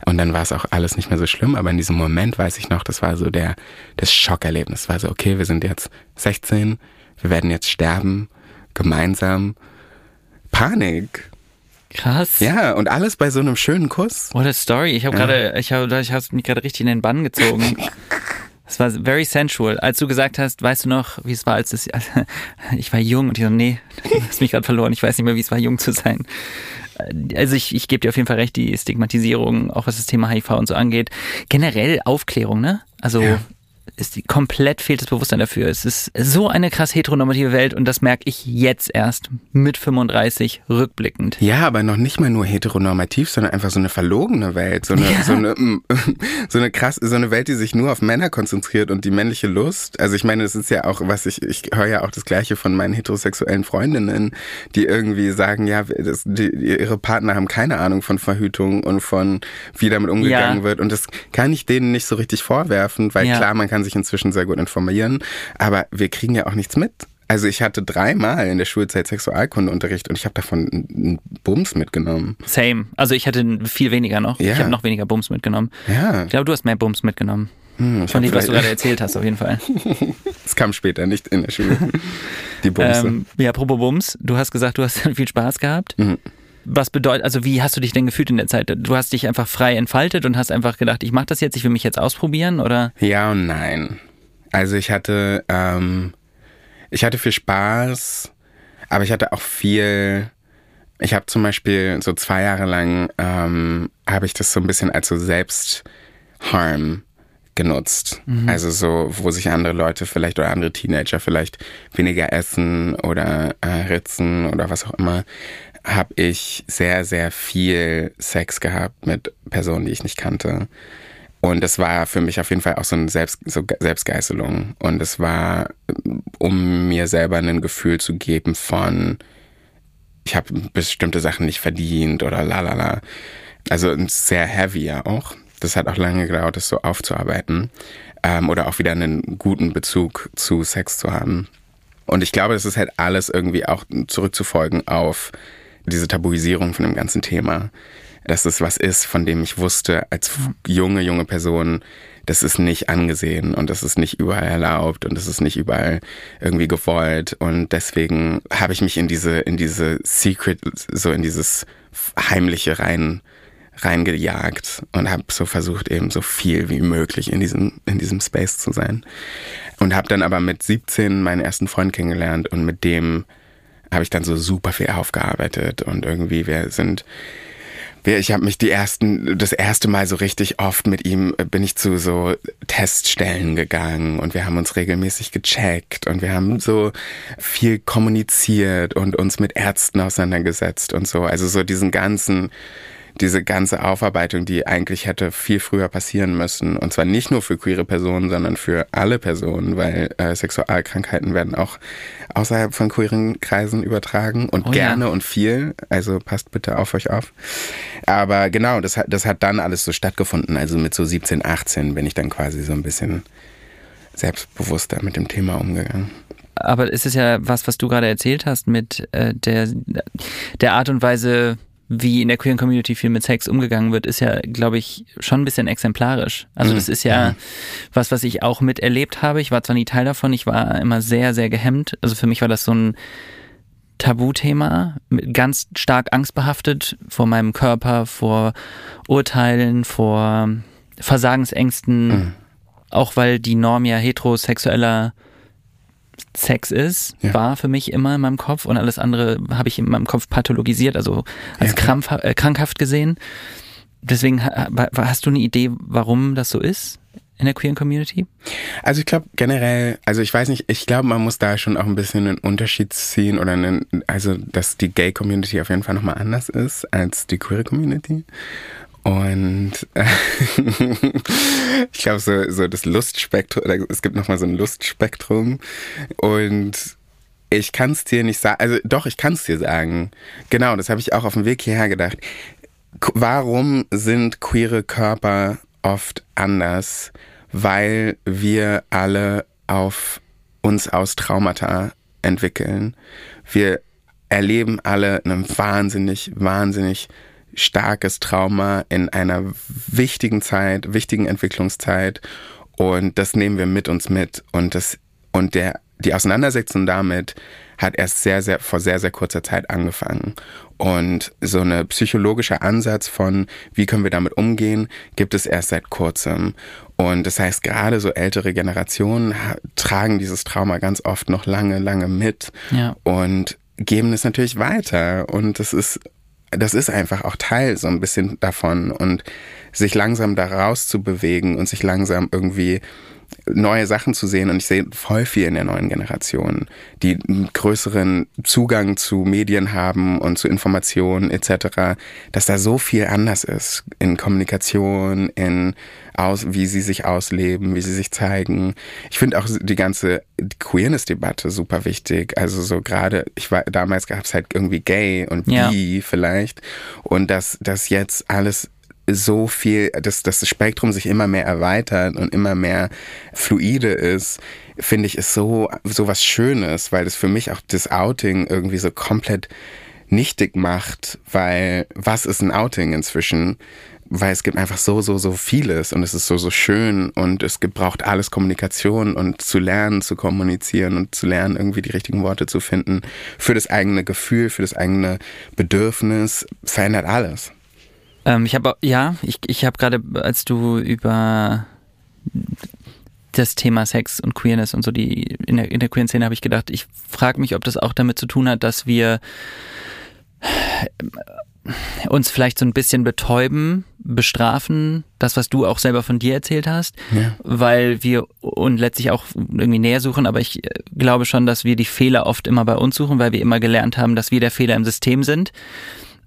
Und dann war es auch alles nicht mehr so schlimm. Aber in diesem Moment weiß ich noch, das war so der, das Schockerlebnis. War so, okay, wir sind jetzt 16, wir werden jetzt sterben, gemeinsam. Panik. Krass. Ja, und alles bei so einem schönen Kuss. What a story. Ich habe ja. gerade, ich habe ich hab mich gerade richtig in den Bann gezogen. Es war very sensual. Als du gesagt hast, weißt du noch, wie es war, als es, ich war jung und ich so, nee, du hast mich gerade verloren. Ich weiß nicht mehr, wie es war, jung zu sein. Also ich, ich gebe dir auf jeden Fall recht, die Stigmatisierung, auch was das Thema HIV und so angeht. Generell Aufklärung, ne? Also ja ist die, komplett fehlt das Bewusstsein dafür. Es ist so eine krass heteronormative Welt und das merke ich jetzt erst mit 35 rückblickend. Ja, aber noch nicht mal nur heteronormativ, sondern einfach so eine verlogene Welt, so eine ja. so eine so eine krass so eine Welt, die sich nur auf Männer konzentriert und die männliche Lust. Also ich meine, das ist ja auch was ich ich höre ja auch das gleiche von meinen heterosexuellen Freundinnen, die irgendwie sagen, ja, das, die, ihre Partner haben keine Ahnung von Verhütung und von wie damit umgegangen ja. wird und das kann ich denen nicht so richtig vorwerfen, weil ja. klar, man kann kann sich inzwischen sehr gut informieren, aber wir kriegen ja auch nichts mit. Also ich hatte dreimal in der Schulzeit Sexualkundeunterricht und ich habe davon einen Bums mitgenommen. Same. Also ich hatte viel weniger noch. Ja. Ich habe noch weniger Bums mitgenommen. Ja. Ich glaube, du hast mehr Bums mitgenommen. Hm, Von dem, was du gerade erzählt hast, auf jeden Fall. Es kam später, nicht in der Schule. Die Bumse. Ähm, ja, apropos Bums, du hast gesagt, du hast viel Spaß gehabt. Mhm. Was bedeutet, also wie hast du dich denn gefühlt in der Zeit? Du hast dich einfach frei entfaltet und hast einfach gedacht, ich mache das jetzt, ich will mich jetzt ausprobieren, oder? Ja und nein. Also ich hatte, ähm, ich hatte viel Spaß, aber ich hatte auch viel. Ich habe zum Beispiel so zwei Jahre lang ähm, habe ich das so ein bisschen als so Selbstharm genutzt. Mhm. Also so, wo sich andere Leute vielleicht oder andere Teenager vielleicht weniger essen oder äh, ritzen oder was auch immer, habe ich sehr, sehr viel Sex gehabt mit Personen, die ich nicht kannte. Und das war für mich auf jeden Fall auch so eine Selbst, so Selbstgeißelung. Und es war, um mir selber ein Gefühl zu geben von, ich habe bestimmte Sachen nicht verdient oder la la la. Also sehr heavy ja auch. Das hat auch lange gedauert, das so aufzuarbeiten. Ähm, oder auch wieder einen guten Bezug zu Sex zu haben. Und ich glaube, das ist halt alles irgendwie auch zurückzufolgen auf diese Tabuisierung von dem ganzen Thema, dass es was ist, von dem ich wusste, als junge, junge Person, das ist nicht angesehen und das ist nicht überall erlaubt und das ist nicht überall irgendwie gewollt. Und deswegen habe ich mich in diese, in diese Secret, so in dieses Heimliche rein reingejagt und habe so versucht, eben so viel wie möglich in diesem, in diesem Space zu sein. Und habe dann aber mit 17 meinen ersten Freund kennengelernt und mit dem habe ich dann so super viel aufgearbeitet und irgendwie wir sind ich habe mich die ersten, das erste Mal so richtig oft mit ihm äh, bin ich zu so Teststellen gegangen und wir haben uns regelmäßig gecheckt und wir haben so viel kommuniziert und uns mit Ärzten auseinandergesetzt und so. Also so diesen ganzen diese ganze Aufarbeitung, die eigentlich hätte viel früher passieren müssen. Und zwar nicht nur für queere Personen, sondern für alle Personen, weil äh, Sexualkrankheiten werden auch außerhalb von queeren Kreisen übertragen und oh, gerne ja. und viel. Also passt bitte auf euch auf. Aber genau, das hat, das hat dann alles so stattgefunden. Also mit so 17, 18 bin ich dann quasi so ein bisschen selbstbewusster mit dem Thema umgegangen aber es ist ja was, was du gerade erzählt hast mit äh, der, der Art und Weise, wie in der queeren Community viel mit Sex umgegangen wird, ist ja, glaube ich, schon ein bisschen exemplarisch. Also mhm. das ist ja mhm. was, was ich auch miterlebt habe. Ich war zwar nie Teil davon, ich war immer sehr, sehr gehemmt. Also für mich war das so ein Tabuthema, ganz stark angstbehaftet vor meinem Körper, vor Urteilen, vor Versagensängsten, mhm. auch weil die Norm ja heterosexueller Sex ist, ja. war für mich immer in meinem Kopf und alles andere habe ich in meinem Kopf pathologisiert, also als ja, krampf, äh, krankhaft gesehen. Deswegen hast du eine Idee, warum das so ist? in der queeren Community? Also ich glaube generell, also ich weiß nicht, ich glaube, man muss da schon auch ein bisschen einen Unterschied ziehen oder einen, also dass die Gay Community auf jeden Fall nochmal anders ist als die queere Community. Und äh, ich glaube, so, so das Lustspektrum, es gibt nochmal so ein Lustspektrum. Und ich kann es dir nicht sagen, also doch, ich kann es dir sagen. Genau, das habe ich auch auf dem Weg hierher gedacht. Warum sind queere Körper oft anders? Weil wir alle auf uns aus Traumata entwickeln. Wir erleben alle einen wahnsinnig, wahnsinnig starkes Trauma in einer wichtigen Zeit, wichtigen Entwicklungszeit. Und das nehmen wir mit uns mit. Und das und der die Auseinandersetzung damit hat erst sehr sehr vor sehr sehr kurzer Zeit angefangen. Und so eine psychologische Ansatz von wie können wir damit umgehen gibt es erst seit kurzem. Und das heißt gerade so ältere Generationen tragen dieses Trauma ganz oft noch lange lange mit ja. und geben es natürlich weiter. Und das ist das ist einfach auch Teil so ein bisschen davon und sich langsam da rauszubewegen und sich langsam irgendwie neue Sachen zu sehen und ich sehe voll viel in der neuen Generation, die einen größeren Zugang zu Medien haben und zu Informationen etc., dass da so viel anders ist in Kommunikation, in aus, wie sie sich ausleben, wie sie sich zeigen. Ich finde auch die ganze Queerness-Debatte super wichtig. Also so gerade, ich war damals gab es halt irgendwie Gay und Bi ja. vielleicht und dass das jetzt alles so viel, dass, dass das Spektrum sich immer mehr erweitert und immer mehr fluide ist, finde ich, ist so, so was Schönes, weil das für mich auch das Outing irgendwie so komplett nichtig macht, weil was ist ein Outing inzwischen? Weil es gibt einfach so, so, so vieles und es ist so, so schön und es braucht alles Kommunikation und zu lernen, zu kommunizieren und zu lernen, irgendwie die richtigen Worte zu finden für das eigene Gefühl, für das eigene Bedürfnis, verändert alles. Ähm, ich habe ja, ich, ich habe gerade, als du über das Thema Sex und Queerness und so die in der, in der queeren Szene habe ich gedacht, ich frage mich, ob das auch damit zu tun hat, dass wir uns vielleicht so ein bisschen betäuben, bestrafen, das, was du auch selber von dir erzählt hast, ja. weil wir und letztlich auch irgendwie näher suchen, aber ich glaube schon, dass wir die Fehler oft immer bei uns suchen, weil wir immer gelernt haben, dass wir der Fehler im System sind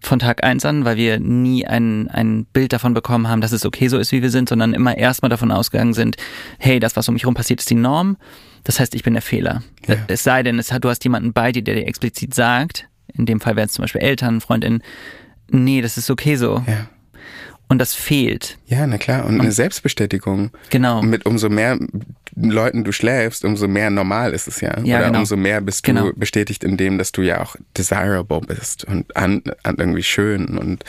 von Tag eins an, weil wir nie ein, ein Bild davon bekommen haben, dass es okay so ist, wie wir sind, sondern immer erstmal davon ausgegangen sind, hey, das, was um mich herum passiert, ist die Norm. Das heißt, ich bin der Fehler. Ja. Es sei denn, es hat, du hast jemanden bei dir, der dir explizit sagt, in dem Fall wären es zum Beispiel Eltern, Freundinnen, nee, das ist okay so. Ja. Und das fehlt. Ja, na klar. Und, und eine Selbstbestätigung. Genau. Und mit umso mehr Leuten du schläfst, umso mehr normal ist es ja. ja Oder genau. umso mehr bist du genau. bestätigt in dem, dass du ja auch desirable bist und an, an irgendwie schön und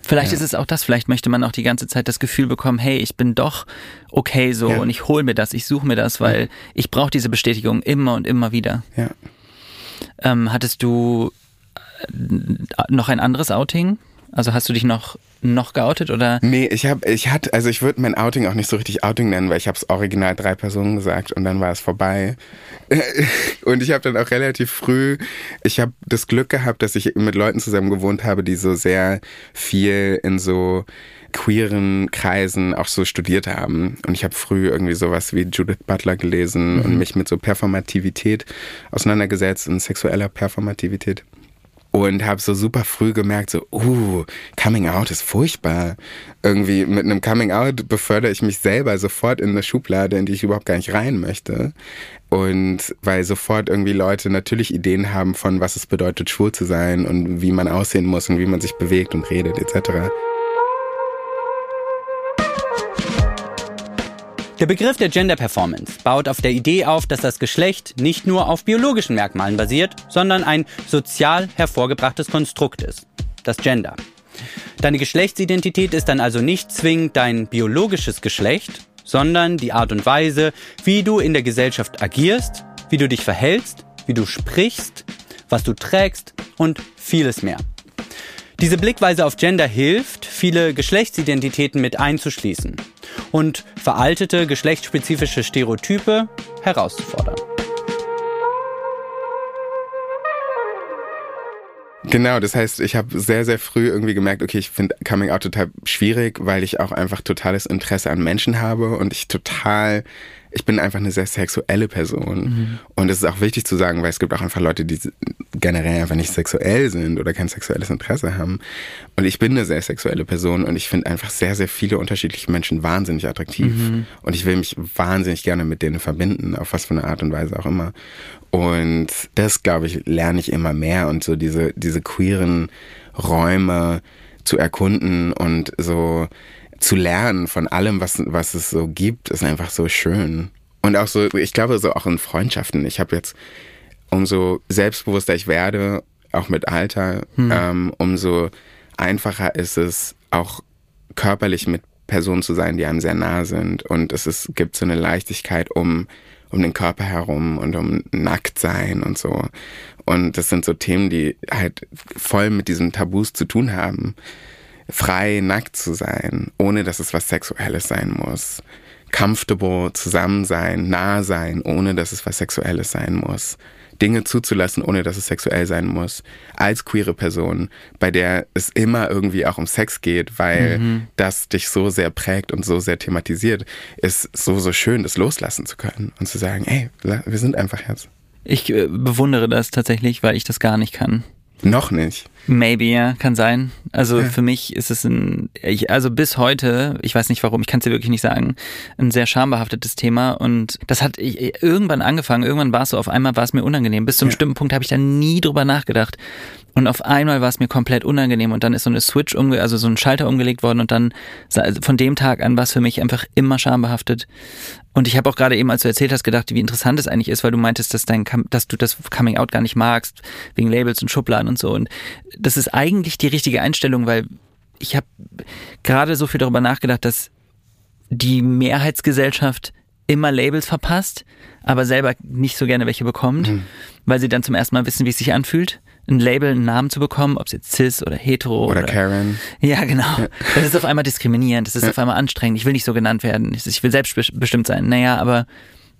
Vielleicht ja. ist es auch das, vielleicht möchte man auch die ganze Zeit das Gefühl bekommen, hey, ich bin doch okay so ja. und ich hole mir das, ich suche mir das, weil ja. ich brauche diese Bestätigung immer und immer wieder. Ja. Ähm, hattest du noch ein anderes Outing? Also hast du dich noch noch geoutet oder? Nee, ich habe, ich hatte, also ich würde mein Outing auch nicht so richtig Outing nennen, weil ich habe es original drei Personen gesagt und dann war es vorbei. und ich habe dann auch relativ früh, ich habe das Glück gehabt, dass ich mit Leuten zusammen gewohnt habe, die so sehr viel in so queeren Kreisen auch so studiert haben. Und ich habe früh irgendwie sowas wie Judith Butler gelesen mhm. und mich mit so Performativität auseinandergesetzt und sexueller Performativität. Und habe so super früh gemerkt, so, uh, Coming Out ist furchtbar. Irgendwie mit einem Coming Out befördere ich mich selber sofort in eine Schublade, in die ich überhaupt gar nicht rein möchte. Und weil sofort irgendwie Leute natürlich Ideen haben von, was es bedeutet, schwul zu sein und wie man aussehen muss und wie man sich bewegt und redet etc. Der Begriff der Gender Performance baut auf der Idee auf, dass das Geschlecht nicht nur auf biologischen Merkmalen basiert, sondern ein sozial hervorgebrachtes Konstrukt ist. Das Gender. Deine Geschlechtsidentität ist dann also nicht zwingend dein biologisches Geschlecht, sondern die Art und Weise, wie du in der Gesellschaft agierst, wie du dich verhältst, wie du sprichst, was du trägst und vieles mehr. Diese Blickweise auf Gender hilft, viele Geschlechtsidentitäten mit einzuschließen und veraltete geschlechtsspezifische Stereotype herauszufordern. Genau, das heißt, ich habe sehr, sehr früh irgendwie gemerkt, okay, ich finde Coming Out total schwierig, weil ich auch einfach totales Interesse an Menschen habe und ich total ich bin einfach eine sehr sexuelle Person. Mhm. Und es ist auch wichtig zu sagen, weil es gibt auch einfach Leute, die generell einfach nicht sexuell sind oder kein sexuelles Interesse haben. Und ich bin eine sehr sexuelle Person und ich finde einfach sehr, sehr viele unterschiedliche Menschen wahnsinnig attraktiv. Mhm. Und ich will mich wahnsinnig gerne mit denen verbinden, auf was für eine Art und Weise auch immer. Und das, glaube ich, lerne ich immer mehr und so diese, diese queeren Räume zu erkunden und so zu lernen von allem, was, was es so gibt, ist einfach so schön. Und auch so, ich glaube, so auch in Freundschaften. Ich habe jetzt, umso selbstbewusster ich werde, auch mit Alter, hm. ähm, umso einfacher ist es, auch körperlich mit Personen zu sein, die einem sehr nah sind. Und es ist, gibt so eine Leichtigkeit um, um den Körper herum und um Nacktsein und so. Und das sind so Themen, die halt voll mit diesen Tabus zu tun haben frei nackt zu sein, ohne dass es was Sexuelles sein muss. Comfortable zusammen sein, nah sein, ohne dass es was Sexuelles sein muss. Dinge zuzulassen, ohne dass es sexuell sein muss. Als queere Person, bei der es immer irgendwie auch um Sex geht, weil mhm. das dich so sehr prägt und so sehr thematisiert, ist so, so schön, das loslassen zu können und zu sagen, ey, wir sind einfach jetzt. Ich äh, bewundere das tatsächlich, weil ich das gar nicht kann. Noch nicht. Maybe, ja, kann sein. Also ja. für mich ist es ein, ich, also bis heute, ich weiß nicht warum, ich kann es dir wirklich nicht sagen, ein sehr schambehaftetes Thema und das hat ich, irgendwann angefangen, irgendwann war es so, auf einmal war es mir unangenehm. Bis zum ja. bestimmten Punkt habe ich da nie drüber nachgedacht. Und auf einmal war es mir komplett unangenehm und dann ist so eine Switch umge also so ein Schalter umgelegt worden und dann also von dem Tag an war es für mich einfach immer schambehaftet. Und ich habe auch gerade eben, als du erzählt hast, gedacht, wie interessant es eigentlich ist, weil du meintest, dass dein, dass du das Coming Out gar nicht magst, wegen Labels und Schubladen und so. Und das ist eigentlich die richtige Einstellung, weil ich habe gerade so viel darüber nachgedacht, dass die Mehrheitsgesellschaft immer Labels verpasst, aber selber nicht so gerne welche bekommt, mhm. weil sie dann zum ersten Mal wissen, wie es sich anfühlt ein Label, einen Namen zu bekommen, ob es jetzt cis oder hetero oder, oder Karen. Ja, genau. Das ist auf einmal diskriminierend, das ist ja. auf einmal anstrengend. Ich will nicht so genannt werden. Ich will selbstbestimmt sein. Naja, aber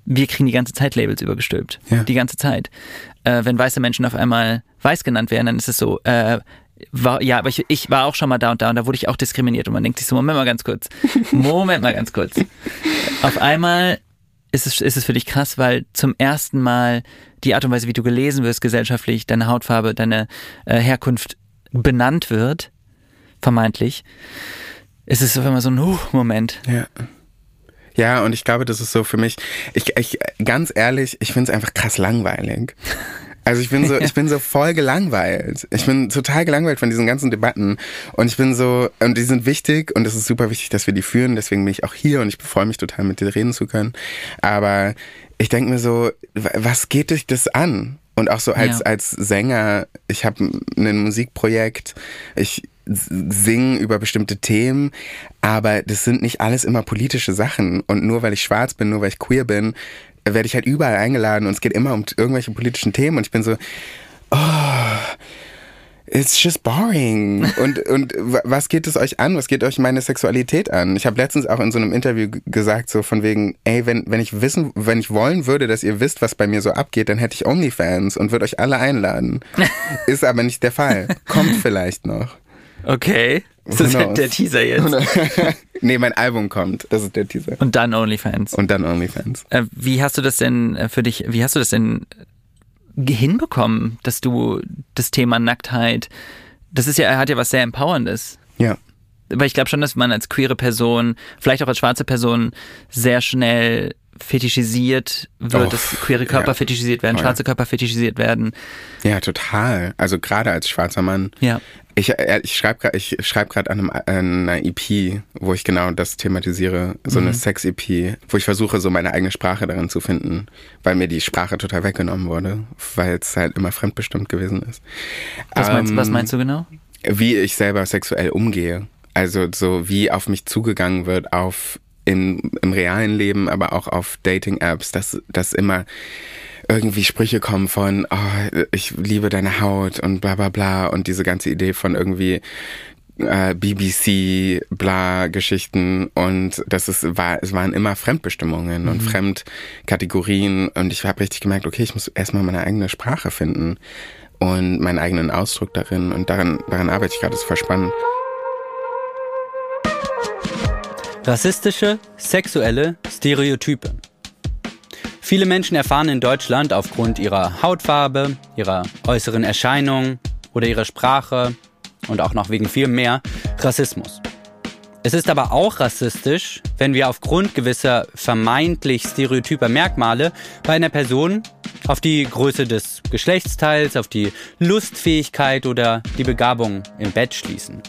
wir kriegen die ganze Zeit Labels übergestülpt. Ja. Die ganze Zeit. Äh, wenn weiße Menschen auf einmal weiß genannt werden, dann ist es so, äh, war, ja, aber ich, ich war auch schon mal da und da und da wurde ich auch diskriminiert und man denkt sich so, Moment mal ganz kurz. Moment mal ganz kurz. Auf einmal ist es, ist es für dich krass, weil zum ersten Mal die Art und Weise, wie du gelesen wirst gesellschaftlich, deine Hautfarbe, deine äh, Herkunft benannt wird, vermeintlich, ist es auf einmal so ein Huh-Moment. Ja. Ja, und ich glaube, das ist so für mich, ich, ich ganz ehrlich, ich finde es einfach krass langweilig. Also ich bin so, ich bin so voll gelangweilt. Ich bin total gelangweilt von diesen ganzen Debatten. Und ich bin so, und die sind wichtig und es ist super wichtig, dass wir die führen. Deswegen bin ich auch hier und ich freue mich total, mit dir reden zu können. Aber ich denke mir so, was geht dich das an? Und auch so als, ja. als Sänger, ich habe ein Musikprojekt, ich singe über bestimmte Themen, aber das sind nicht alles immer politische Sachen. Und nur weil ich schwarz bin, nur weil ich queer bin, werde ich halt überall eingeladen und es geht immer um irgendwelche politischen Themen und ich bin so, oh, It's just boring. Und, und was geht es euch an? Was geht euch meine Sexualität an? Ich habe letztens auch in so einem Interview gesagt, so von wegen, ey, wenn, wenn ich wissen, wenn ich wollen würde, dass ihr wisst, was bei mir so abgeht, dann hätte ich Onlyfans und würde euch alle einladen. Ist aber nicht der Fall. Kommt vielleicht noch. Okay. Das ist knows? der Teaser jetzt. nee, mein Album kommt. Das ist der Teaser. Und dann OnlyFans. Und dann Onlyfans. Äh, wie hast du das denn äh, für dich, wie hast du das denn hinbekommen, dass du das Thema Nacktheit, das ist ja, hat ja was sehr Empowerndes. Ja. Weil ich glaube schon, dass man als queere Person, vielleicht auch als schwarze Person, sehr schnell fetischisiert wird, Oh, dass queere Körper ja. fetischisiert werden, Oh, schwarze Körper fetischisiert werden. Ja, total. Also gerade als schwarzer Mann. Ja. Ich, äh, ich schreibe gerade ich schreib an, einem, einer EP, wo ich genau das thematisiere, so eine Sex-EP, wo ich versuche, so meine eigene Sprache darin zu finden, weil mir die Sprache total weggenommen wurde, weil es halt immer fremdbestimmt gewesen ist. Was, meinst, Ähm, was meinst du genau? Wie ich selber sexuell umgehe. Also so wie auf mich zugegangen wird, auf im, im realen Leben, aber auch auf Dating-Apps, dass, dass immer irgendwie Sprüche kommen von, oh, ich liebe deine Haut und bla bla bla. Und diese ganze Idee von irgendwie äh, BBC, bla Geschichten. Und das ist, war, es waren immer Fremdbestimmungen und Fremdkategorien. Und ich habe richtig gemerkt, okay, ich muss erstmal meine eigene Sprache finden und meinen eigenen Ausdruck darin. Und daran, daran arbeite ich gerade, das ist voll spannend. Rassistische, sexuelle Stereotype. Viele Menschen erfahren in Deutschland aufgrund ihrer Hautfarbe, ihrer äußeren Erscheinung oder ihrer Sprache und auch noch wegen viel mehr Rassismus. Es ist aber auch rassistisch, wenn wir aufgrund gewisser vermeintlich stereotyper Merkmale bei einer Person auf die Größe des Geschlechtsteils, auf die Lustfähigkeit oder die Begabung im Bett schließen.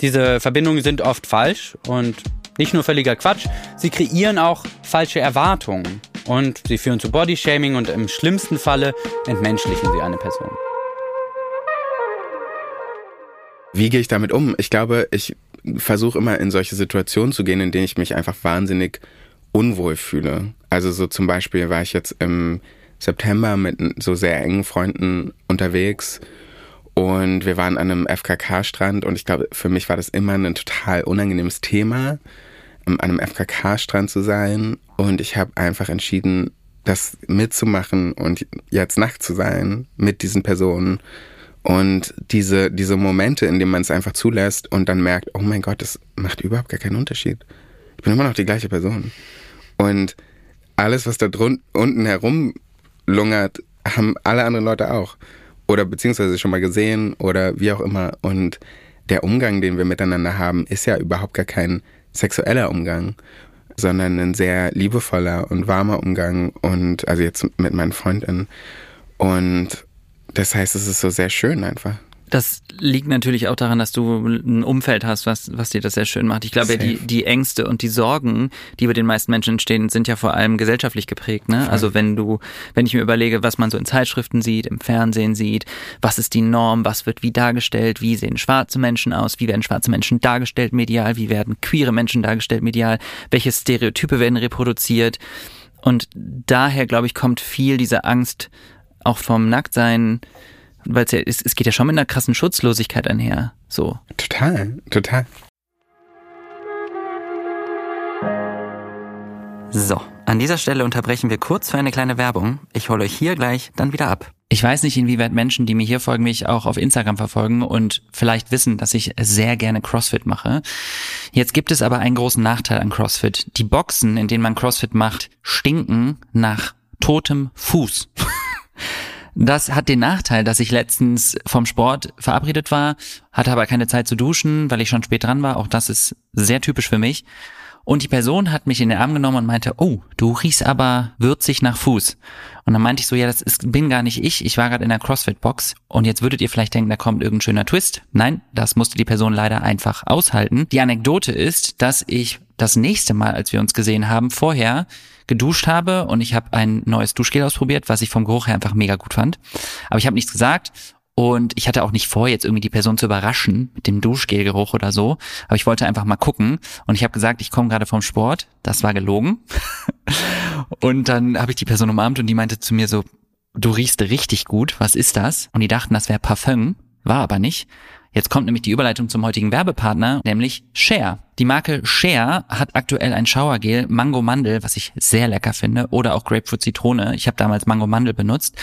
Diese Verbindungen sind oft falsch und nicht nur völliger Quatsch, sie kreieren auch falsche Erwartungen und sie führen zu Bodyshaming und im schlimmsten Falle entmenschlichen sie eine Person. Wie gehe ich damit um? Ich glaube, ich versuche immer in solche Situationen zu gehen, in denen ich mich einfach wahnsinnig unwohl fühle. Also so zum Beispiel war ich jetzt im September mit so sehr engen Freunden unterwegs und wir waren an einem FKK-Strand und ich glaube, für mich war das immer ein total unangenehmes Thema, an einem FKK-Strand zu sein und ich habe einfach entschieden, das mitzumachen und jetzt nackt zu sein mit diesen Personen und diese, diese Momente, in denen man es einfach zulässt und dann merkt, oh mein Gott, das macht überhaupt gar keinen Unterschied. Ich bin immer noch die gleiche Person. Und alles, was da unten herum lungert, haben alle anderen Leute auch. Oder beziehungsweise schon mal gesehen oder wie auch immer. Und der Umgang, den wir miteinander haben, ist ja überhaupt gar kein sexueller Umgang, sondern ein sehr liebevoller und warmer Umgang. Und also jetzt mit meinen Freundinnen. Und das heißt, es ist so sehr schön einfach. Das liegt natürlich auch daran, dass du ein Umfeld hast, was, was dir das sehr schön macht. Ich glaube, ja, die, die Ängste und die Sorgen, die bei den meisten Menschen entstehen, sind ja vor allem gesellschaftlich geprägt. Ne? Also wenn du, wenn ich mir überlege, was man so in Zeitschriften sieht, im Fernsehen sieht, was ist die Norm, was wird wie dargestellt, wie sehen schwarze Menschen aus, wie werden schwarze Menschen dargestellt medial, wie werden queere Menschen dargestellt medial, welche Stereotype werden reproduziert. Und daher, glaube ich, kommt viel diese Angst auch vom Nacktsein, weil es ja, es, es geht ja schon mit einer krassen Schutzlosigkeit einher. So. Total, total. So, an dieser Stelle unterbrechen wir kurz für eine kleine Werbung. Ich hole euch hier gleich dann wieder ab. Ich weiß nicht, inwieweit Menschen, die mir hier folgen, mich auch auf Instagram verfolgen und vielleicht wissen, dass ich sehr gerne CrossFit mache. Jetzt gibt es aber einen großen Nachteil an CrossFit. Die Boxen, in denen man CrossFit macht, stinken nach totem Fuß. Das hat den Nachteil, dass ich letztens vom Sport verabredet war, hatte aber keine Zeit zu duschen, weil ich schon spät dran war. Auch das ist sehr typisch für mich. Und die Person hat mich in den Arm genommen und meinte, oh, du riechst aber würzig nach Fuß. Und dann meinte ich so, ja, das ist, bin gar nicht ich. Ich war gerade in der CrossFit-Box. Und jetzt würdet ihr vielleicht denken, da kommt irgendein schöner Twist. Nein, das musste die Person leider einfach aushalten. Die Anekdote ist, dass ich das nächste Mal, als wir uns gesehen haben, vorher geduscht habe und ich habe ein neues Duschgel ausprobiert, was ich vom Geruch her einfach mega gut fand. Aber ich habe nichts gesagt und ich hatte auch nicht vor, jetzt irgendwie die Person zu überraschen mit dem Duschgelgeruch oder so. Aber ich wollte einfach mal gucken. Und ich habe gesagt, ich komme gerade vom Sport. Das war gelogen. und dann habe ich die Person umarmt und die meinte zu mir so, du riechst richtig gut, was ist das? Und die dachten, das wäre Parfum, war aber nicht. Jetzt kommt nämlich die Überleitung zum heutigen Werbepartner, nämlich Share. Die Marke Share hat aktuell ein Showergel Mango Mandel, was ich sehr lecker finde, oder auch Grapefruit Zitrone. Ich habe damals Mango Mandel benutzt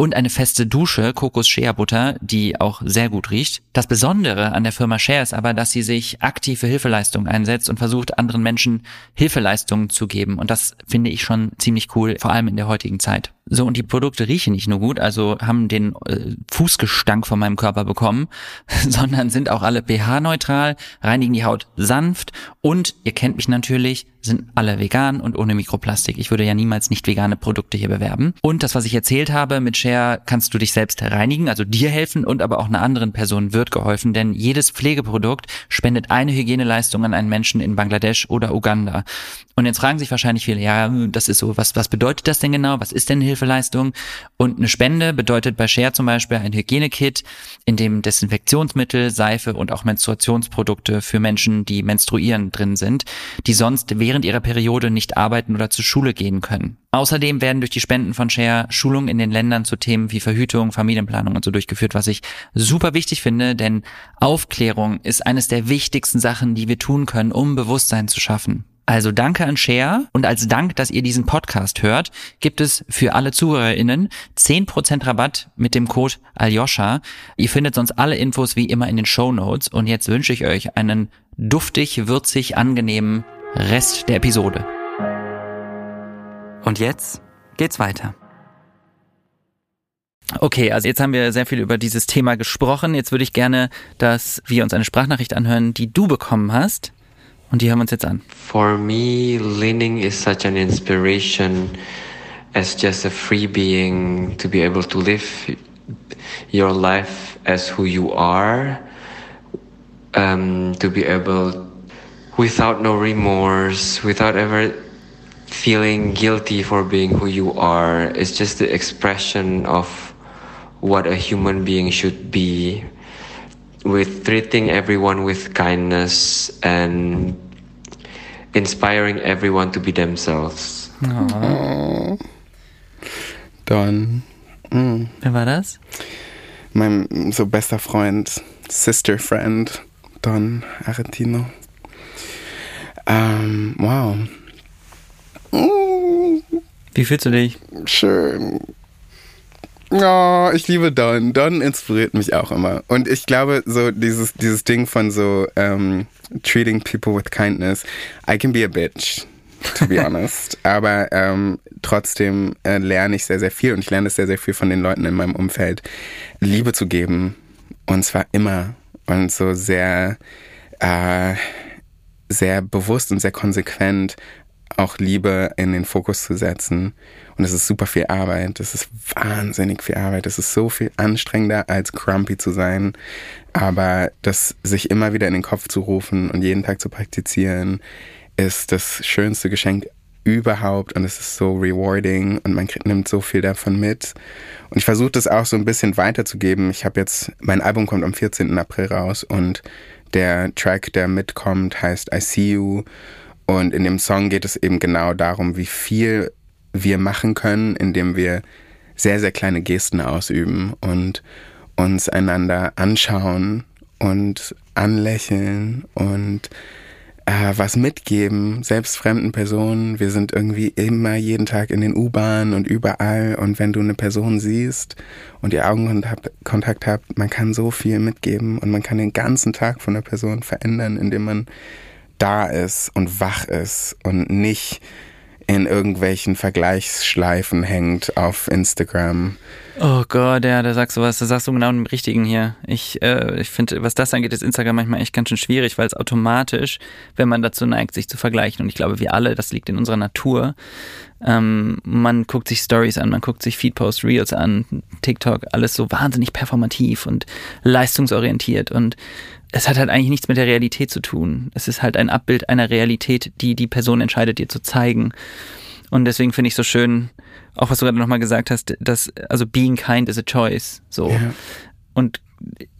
und eine feste Dusche, Kokos Shea Butter, die auch sehr gut riecht. Das Besondere an der Firma Share ist aber, dass sie sich aktiv für Hilfeleistungen einsetzt und versucht, anderen Menschen Hilfeleistungen zu geben. Und das finde ich schon ziemlich cool, vor allem in der heutigen Zeit. So, und die Produkte riechen nicht nur gut, also haben den äh, Fußgestank von meinem Körper bekommen, sondern sind auch alle pH-neutral, reinigen die Haut sanft und, ihr kennt mich natürlich, sind alle vegan und ohne Mikroplastik. Ich würde ja niemals nicht vegane Produkte hier bewerben. Und das, was ich erzählt habe, mit Share kannst du dich selbst reinigen, also dir helfen und aber auch einer anderen Person wird geholfen, denn jedes Pflegeprodukt spendet eine Hygieneleistung an einen Menschen in Bangladesch oder Uganda. Und jetzt fragen sich wahrscheinlich viele, ja, das ist so, was, was bedeutet das denn genau? Was ist denn Hilfeleistung? Und eine Spende bedeutet bei Share zum Beispiel ein Hygienekit, in dem Desinfektionsmittel, Seife und auch Menstruationsprodukte für Menschen, die menstruieren, drin sind, die sonst während ihrer Periode nicht arbeiten oder zur Schule gehen können. Außerdem werden durch die Spenden von Share Schulungen in den Ländern zu Themen wie Verhütung, Familienplanung und so durchgeführt, was ich super wichtig finde, denn Aufklärung ist eines der wichtigsten Sachen, die wir tun können, um Bewusstsein zu schaffen. Also danke an Share und als Dank, dass ihr diesen Podcast hört, gibt es für alle ZuhörerInnen 10% Rabatt mit dem Code Aljoscha. Ihr findet sonst alle Infos wie immer in den Show Notes und jetzt wünsche ich euch einen duftig, würzig, angenehmen Rest der Episode. Und jetzt geht's weiter. Okay, also jetzt haben wir sehr viel über dieses Thema gesprochen. Jetzt würde ich gerne, dass wir uns eine Sprachnachricht anhören, die du bekommen hast. Und die hören wir uns jetzt an. For me, Leaning is such an inspiration as just a free being to be able to live your life as who you are, um, to be able, without no remorse, without ever feeling guilty for being who you are. It's just the expression of what a human being should be with treating everyone with kindness and inspiring everyone to be themselves. Oh. Don. Mm. Wer war das? Mein so bester Freund, Sister Friend, Don Argentino. Ähm, wow. Mm, Wie fühlst du dich? schön. Oh, ich liebe Don. Don inspiriert mich auch immer. Und ich glaube, so dieses, dieses Ding von so ähm, treating people with kindness, I can be a bitch, to be honest. Aber ähm, trotzdem äh, lerne ich sehr, sehr viel und ich lerne sehr, sehr viel von den Leuten in meinem Umfeld, Liebe zu geben. Und zwar immer. Und so sehr, äh, sehr bewusst und sehr konsequent auch Liebe in den Fokus zu setzen. Und es ist super viel Arbeit. Es ist wahnsinnig viel Arbeit. Es ist so viel anstrengender, als grumpy zu sein. Aber das sich immer wieder in den Kopf zu rufen und jeden Tag zu praktizieren, ist das schönste Geschenk überhaupt und es ist so rewarding und man nimmt so viel davon mit. Und ich versuche das auch so ein bisschen weiterzugeben. Ich habe jetzt, mein Album kommt am 14. April raus und der Track, der mitkommt, heißt I See You. Und in dem Song geht es eben genau darum, wie viel wir machen können, indem wir sehr, sehr kleine Gesten ausüben und uns einander anschauen und anlächeln und äh, was mitgeben, selbst fremden Personen. Wir sind irgendwie immer jeden Tag in den U-Bahnen und überall. Und wenn du eine Person siehst und ihr Augenkontakt habt, man kann so viel mitgeben und man kann den ganzen Tag von der Person verändern, indem man da ist und wach ist und nicht in irgendwelchen Vergleichsschleifen hängt auf Instagram. Oh Gott, ja, da sagst du was, da sagst du genau den Richtigen hier. Ich, äh, ich finde, was das angeht, ist Instagram manchmal echt ganz schön schwierig, weil es automatisch, wenn man dazu neigt, sich zu vergleichen, und ich glaube, wir alle, das liegt in unserer Natur, ähm, man guckt sich Stories an, man guckt sich Feedpost, Reels an, TikTok, alles so wahnsinnig performativ und leistungsorientiert und es hat halt eigentlich nichts mit der Realität zu tun. Es ist halt ein Abbild einer Realität, die die Person entscheidet, dir zu zeigen. Und deswegen finde ich so schön, auch was du gerade nochmal gesagt hast, dass, also being kind is a choice. So. Ja. Und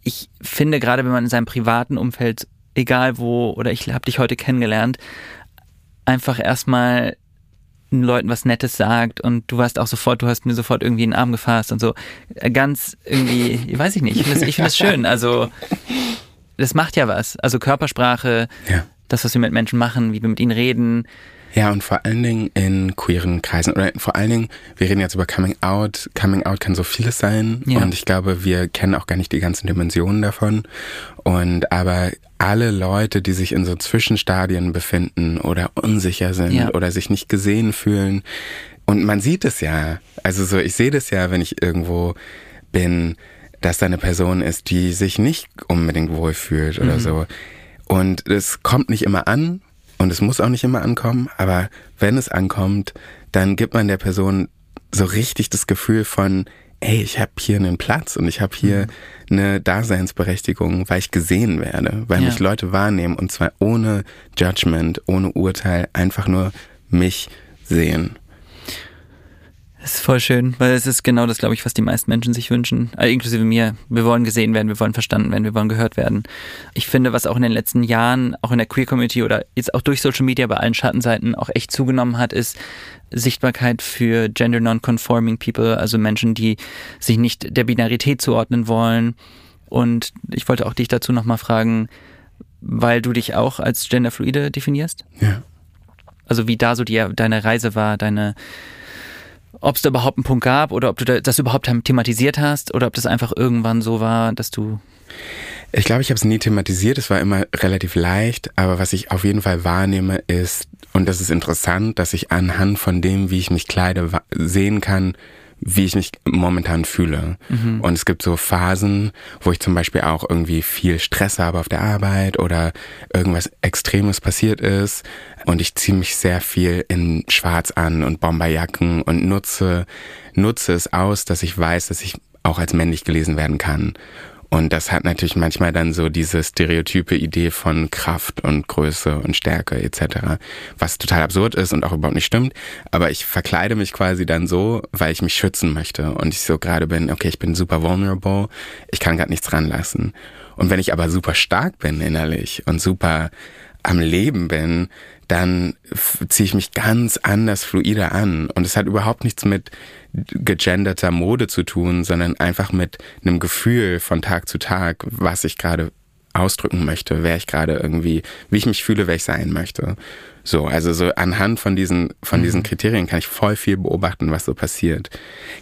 ich finde, gerade wenn man in seinem privaten Umfeld, egal wo, oder ich habe dich heute kennengelernt, einfach erstmal Leuten was Nettes sagt und du warst auch sofort, du hast mir sofort irgendwie in den Arm gefasst und so. Äh, Ganz irgendwie, weiß ich nicht, ich finde das, find das schön. Also das macht ja was. Also Körpersprache, Ja. das, was wir mit Menschen machen, wie wir mit ihnen reden. Ja, und vor allen Dingen in queeren Kreisen. Oder vor allen Dingen, wir reden jetzt über Coming Out. Coming Out kann so vieles sein. Ja. Und ich glaube, wir kennen auch gar nicht die ganzen Dimensionen davon. Und aber alle Leute, die sich in so Zwischenstadien befinden oder unsicher sind Ja. oder sich nicht gesehen fühlen. Und man sieht es ja. Also so, ich sehe das ja, wenn ich irgendwo bin, dass da eine Person ist, die sich nicht unbedingt wohlfühlt oder so. Und es kommt nicht immer an und es muss auch nicht immer ankommen, aber wenn es ankommt, dann gibt man der Person so richtig das Gefühl von, ey, ich habe hier einen Platz und ich habe hier eine Daseinsberechtigung, weil ich gesehen werde, weil Ja. mich Leute wahrnehmen und zwar ohne Judgment, ohne Urteil, einfach nur mich sehen. Das ist voll schön, weil es ist genau das, glaube ich, was die meisten Menschen sich wünschen, äh, inklusive mir. Wir wollen gesehen werden, wir wollen verstanden werden, wir wollen gehört werden. Ich finde, was auch in den letzten Jahren, auch in der Queer Community oder jetzt auch durch Social Media bei allen Schattenseiten auch echt zugenommen hat, ist Sichtbarkeit für Gender Non-Conforming People, also Menschen, die sich nicht der Binarität zuordnen wollen. Und ich wollte auch dich dazu nochmal fragen, weil du dich auch als genderfluide definierst? Ja. Also wie da so die, deine Reise war, deine, ob es da überhaupt einen Punkt gab oder ob du da- das überhaupt thematisiert hast oder ob das einfach irgendwann so war, dass du. Ich glaube, ich habe es nie thematisiert, es war immer relativ leicht, aber was ich auf jeden Fall wahrnehme ist, und das ist interessant, dass ich anhand von dem, wie ich mich kleide, sehen kann, wie ich mich momentan fühle. Und es gibt so Phasen, wo ich zum Beispiel auch irgendwie viel Stress habe auf der Arbeit oder irgendwas Extremes passiert ist und ich ziehe mich sehr viel in Schwarz an und Bomberjacken und nutze, nutze es aus, dass ich weiß, dass ich auch als männlich gelesen werden kann. Und das hat natürlich manchmal dann so diese stereotype Idee von Kraft und Größe und Stärke etc., was total absurd ist und auch überhaupt nicht stimmt. Aber ich verkleide mich quasi dann so, weil ich mich schützen möchte und ich so gerade bin, okay, ich bin super vulnerable, ich kann gerade nichts ranlassen. Und wenn ich aber super stark bin innerlich und super am Leben bin, dann ziehe ich mich ganz anders fluider an. Und es hat überhaupt nichts mit gegenderter Mode zu tun, sondern einfach mit einem Gefühl von Tag zu Tag, was ich gerade ausdrücken möchte, wer ich gerade irgendwie, wie ich mich fühle, wer ich sein möchte. So, also so anhand von diesen, von diesen Kriterien kann ich voll viel beobachten, was so passiert.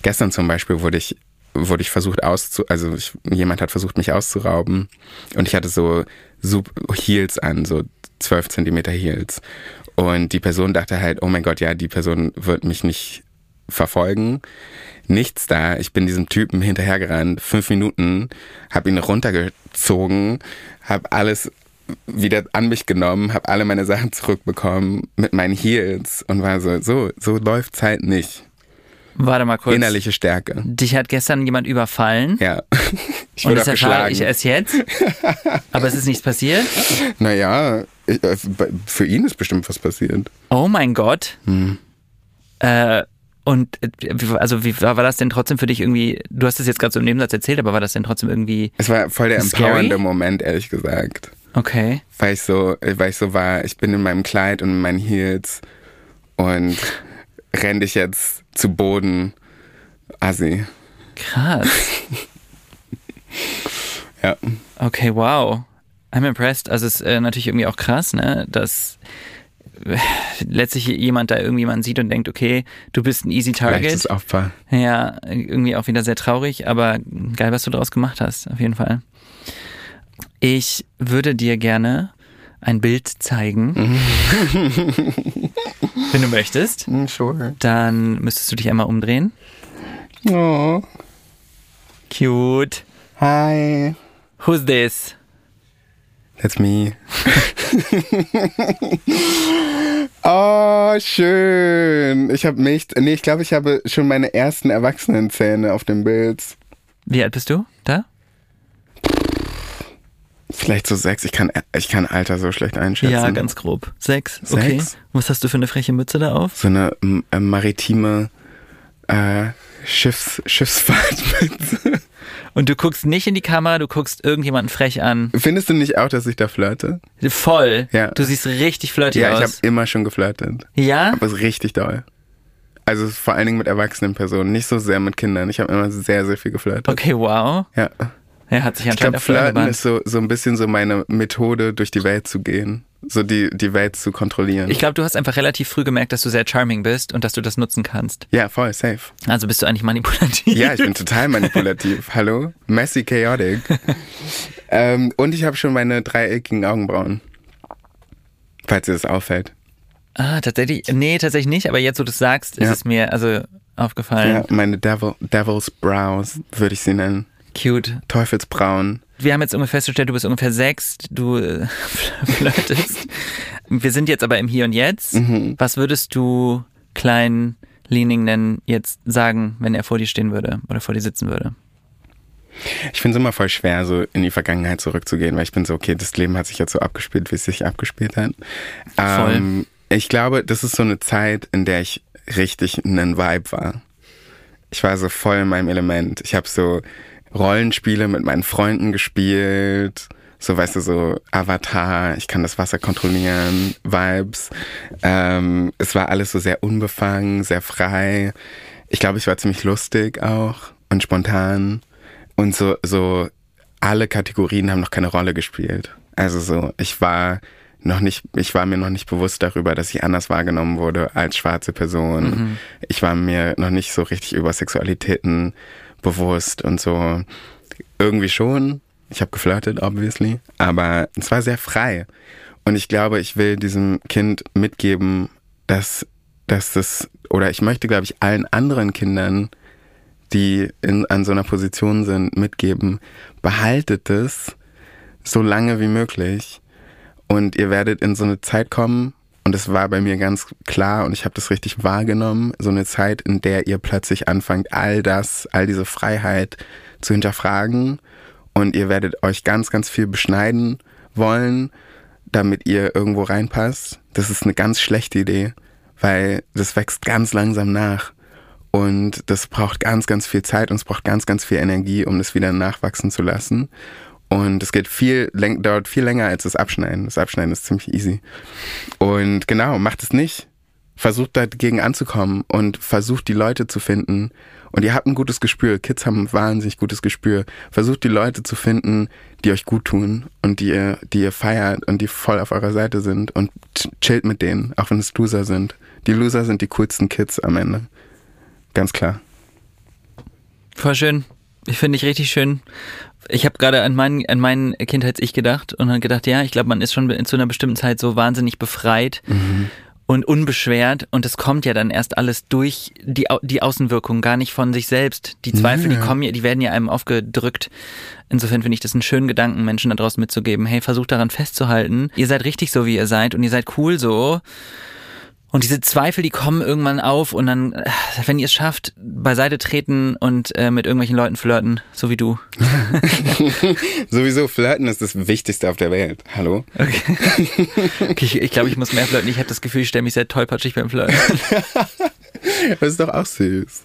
Gestern zum Beispiel wurde ich wurde ich versucht auszu, also ich, jemand hat versucht mich auszurauben und ich hatte so Sup Heels an, so 12 Zentimeter Heels. Und die Person dachte halt, oh mein Gott, ja, die Person wird mich nicht verfolgen. Nichts da. Ich bin diesem Typen hinterhergerannt, fünf Minuten, habe ihn runtergezogen, habe alles wieder an mich genommen, habe alle meine Sachen zurückbekommen mit meinen Heels und war so, so, so läuft's halt nicht. Warte mal kurz. Innerliche Stärke. Dich hat gestern jemand überfallen. Ja. Ich und wurde das auch erfahre ich erst jetzt. Aber es ist nichts passiert. Naja, ich, äh, für ihn ist bestimmt was passiert. Oh mein Gott. Hm. Äh, und äh, wie- also wie war war das denn trotzdem für dich irgendwie, du hast es jetzt gerade so im Nebensatz erzählt, aber war das denn trotzdem irgendwie Es war voll der Scary? empowernde Moment, ehrlich gesagt. okay? Weil ich so, weil ich so war, ich bin in meinem Kleid und in meinen Heels und renn dich jetzt zu Boden. Assi. Krass. Ja. Okay, wow. I'm impressed. Also es ist äh, natürlich irgendwie auch krass, ne, dass äh, letztlich jemand da irgendjemand sieht und denkt, okay, du bist ein easy Target. Leichtes Opfer. Ja, irgendwie auch wieder sehr traurig, aber geil, was du daraus gemacht hast, auf jeden Fall. Ich würde dir gerne ein Bild zeigen. Wenn du möchtest, Mm, sure. dann müsstest du dich einmal umdrehen. Oh. Cute. Hi. Who's this? That's me. oh, schön. Ich habe mich, nee, ich glaube, ich habe schon meine ersten Erwachsenenzähne auf dem Bild. Wie alt bist du? Da? Vielleicht so sechs. Ich kann, ich kann Alter so schlecht einschätzen. Ja, ganz grob. Sechs. Okay. Sechs? Was hast du für eine freche Mütze da auf? So eine m- äh, maritime äh, Schiffs, Schiffsfahrt mit. Und du guckst nicht in die Kamera, du guckst irgendjemanden frech an. Findest du nicht auch, dass ich da flirte? Voll. Ja. Du siehst richtig flirty Ja, ich habe aus. immer schon geflirtet. ja? Aber es ist richtig doll. Also vor allen Dingen mit erwachsenen Personen, nicht so sehr mit Kindern. Ich habe immer sehr, sehr viel geflirtet. Okay, wow. Ja. Er hat sich Ich anscheinend glaube, dafür Flirten ist so, so ein bisschen so meine Methode, durch die Welt zu gehen. So die, die Welt zu kontrollieren. Ich glaube, du hast einfach relativ früh gemerkt, dass du sehr charming bist und dass du das nutzen kannst. ja, voll, safe. Also bist du eigentlich manipulativ. Ja, ich bin total manipulativ. Hallo? Messy chaotic. ähm, und ich habe schon meine dreieckigen Augenbrauen. Falls dir das auffällt. Ah, tatsächlich. Nee, tatsächlich nicht, aber jetzt, wo du es sagst, ist Ja. es mir also aufgefallen. Ja, meine Devil, Devil's Brows, würde ich sie nennen. Cute. Teufelsbrauen. Wir haben jetzt ungefähr festgestellt, du bist ungefähr sechs, du äh, flirtest. Wir sind jetzt aber im Hier und Jetzt. Mhm. Was würdest du klein Leaning nennen jetzt sagen, wenn er vor dir stehen würde oder vor dir sitzen würde? Ich finde es immer voll schwer, so in die Vergangenheit zurückzugehen, weil ich bin so, okay, das Leben hat sich jetzt so abgespielt, wie es sich abgespielt hat. Voll. Ähm, ich glaube, das ist so eine Zeit, in der ich richtig einen Vibe war. Ich war so voll in meinem Element. Ich habe so Rollenspiele mit meinen Freunden gespielt. So, weißt du, so Avatar, ich kann das Wasser kontrollieren, Vibes. Ähm, es war alles so sehr unbefangen, sehr frei. Ich glaube, ich war ziemlich lustig auch und spontan. Und so, so alle Kategorien haben noch keine Rolle gespielt. Also so, ich war noch nicht, ich war mir noch nicht bewusst darüber, dass ich anders wahrgenommen wurde als schwarze Person. Ich war mir noch nicht so richtig über Sexualitäten bewusst und so. Irgendwie schon. Ich habe geflirtet, obviously. Aber es war sehr frei. Und ich glaube, ich will diesem Kind mitgeben, dass, dass das, oder ich möchte, glaube ich, allen anderen Kindern, die in, an so einer Position sind, mitgeben, behaltet es so lange wie möglich. Und ihr werdet in so eine Zeit kommen, und es war bei mir ganz klar und ich habe das richtig wahrgenommen, so eine Zeit, in der ihr plötzlich anfangt, all das, all diese Freiheit zu hinterfragen und ihr werdet euch ganz, ganz viel beschneiden wollen, damit ihr irgendwo reinpasst. Das ist eine ganz schlechte Idee, weil das wächst ganz langsam nach. Und das braucht ganz, ganz viel Zeit und es braucht ganz, ganz viel Energie, um das wieder nachwachsen zu lassen. Und es geht viel, dauert viel länger als das Abschneiden. Das Abschneiden ist ziemlich easy. Und genau, macht es nicht. Versucht dagegen anzukommen und versucht die Leute zu finden. Und ihr habt ein gutes Gespür. Kids haben ein wahnsinnig gutes Gespür. Versucht die Leute zu finden, die euch gut tun und die ihr, die ihr feiert und die voll auf eurer Seite sind und ch- chillt mit denen, auch wenn es Loser sind. Die Loser sind die coolsten Kids am Ende. Ganz klar. Voll schön. Ich finde ich richtig schön. Ich habe gerade an mein, an mein Kindheits-Ich gedacht und dann gedacht, ja, ich glaube, man ist schon zu einer bestimmten Zeit so wahnsinnig befreit und unbeschwert und es kommt ja dann erst alles durch die, die Außenwirkung, gar nicht von sich selbst. Die Zweifel, die Ja. kommen ja, die werden ja einem aufgedrückt. Insofern finde ich das einen schönen Gedanken, Menschen da draußen mitzugeben. Hey, versucht daran festzuhalten. Ihr seid richtig so, wie ihr seid und ihr seid cool so. Und diese Zweifel, die kommen irgendwann auf und dann, äh, wenn ihr es schafft, beiseite treten und äh, mit irgendwelchen Leuten flirten, so wie du. Sowieso flirten ist das Wichtigste auf der Welt. Hallo? Okay, ich, ich glaube, ich muss mehr flirten. Ich habe das Gefühl, ich stelle mich sehr tollpatschig beim Flirten. Das ist doch auch süß.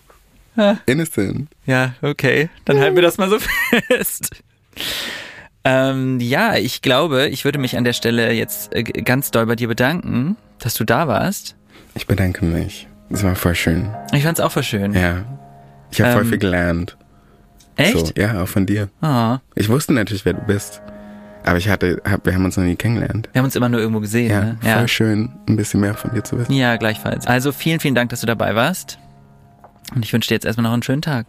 Innocent. Ja, okay. Dann halten wir das mal so fest. Ähm, ja, ich glaube, ich würde mich an der Stelle jetzt äh, ganz doll bei dir bedanken, dass du da warst. Ich bedanke mich. Das war voll schön. Ich fand's auch voll schön. Ja. Ich habe voll Ähm, viel gelernt. Echt? So, ja, auch von dir. Ah, Ich wusste natürlich, wer du bist. Aber ich hatte, hab, wir haben uns noch nie kennengelernt. wir haben uns immer nur irgendwo gesehen. Ja, ne? voll schön, ein bisschen mehr von dir zu wissen. Ja, gleichfalls. Also vielen, vielen Dank, dass du dabei warst. Und ich wünsche dir jetzt erstmal noch einen schönen Tag.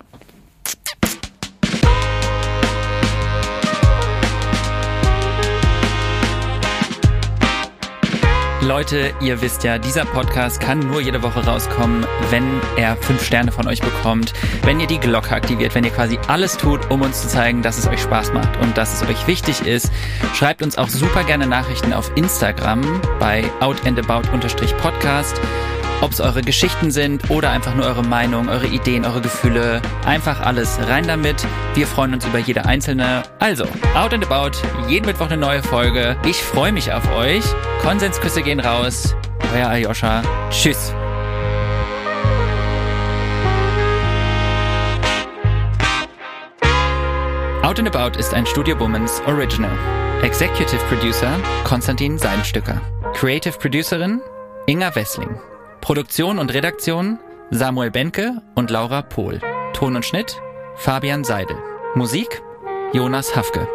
Leute, ihr wisst ja, dieser Podcast kann nur jede Woche rauskommen, wenn er fünf Sterne von euch bekommt, wenn ihr die Glocke aktiviert, wenn ihr quasi alles tut, um uns zu zeigen, dass es euch Spaß macht und dass es euch wichtig ist. Schreibt uns auch super gerne Nachrichten auf Instagram bei outandabout-podcast. Ob es eure Geschichten sind oder einfach nur eure Meinung, eure Ideen, eure Gefühle. Einfach alles rein damit. Wir freuen uns über jede einzelne. Also, Out and About, jeden Mittwoch eine neue Folge. Ich freue mich auf euch. Konsensküsse gehen raus. Euer Aljoscha. Tschüss. Out and About ist ein Studio Womans Original. Executive Producer Konstantin Seidenstücker. Creative Producerin Inga Wessling. Produktion und Redaktion Samuel Benke und Laura Pohl. Ton und Schnitt Fabian Seidel. Musik Jonas Hafke.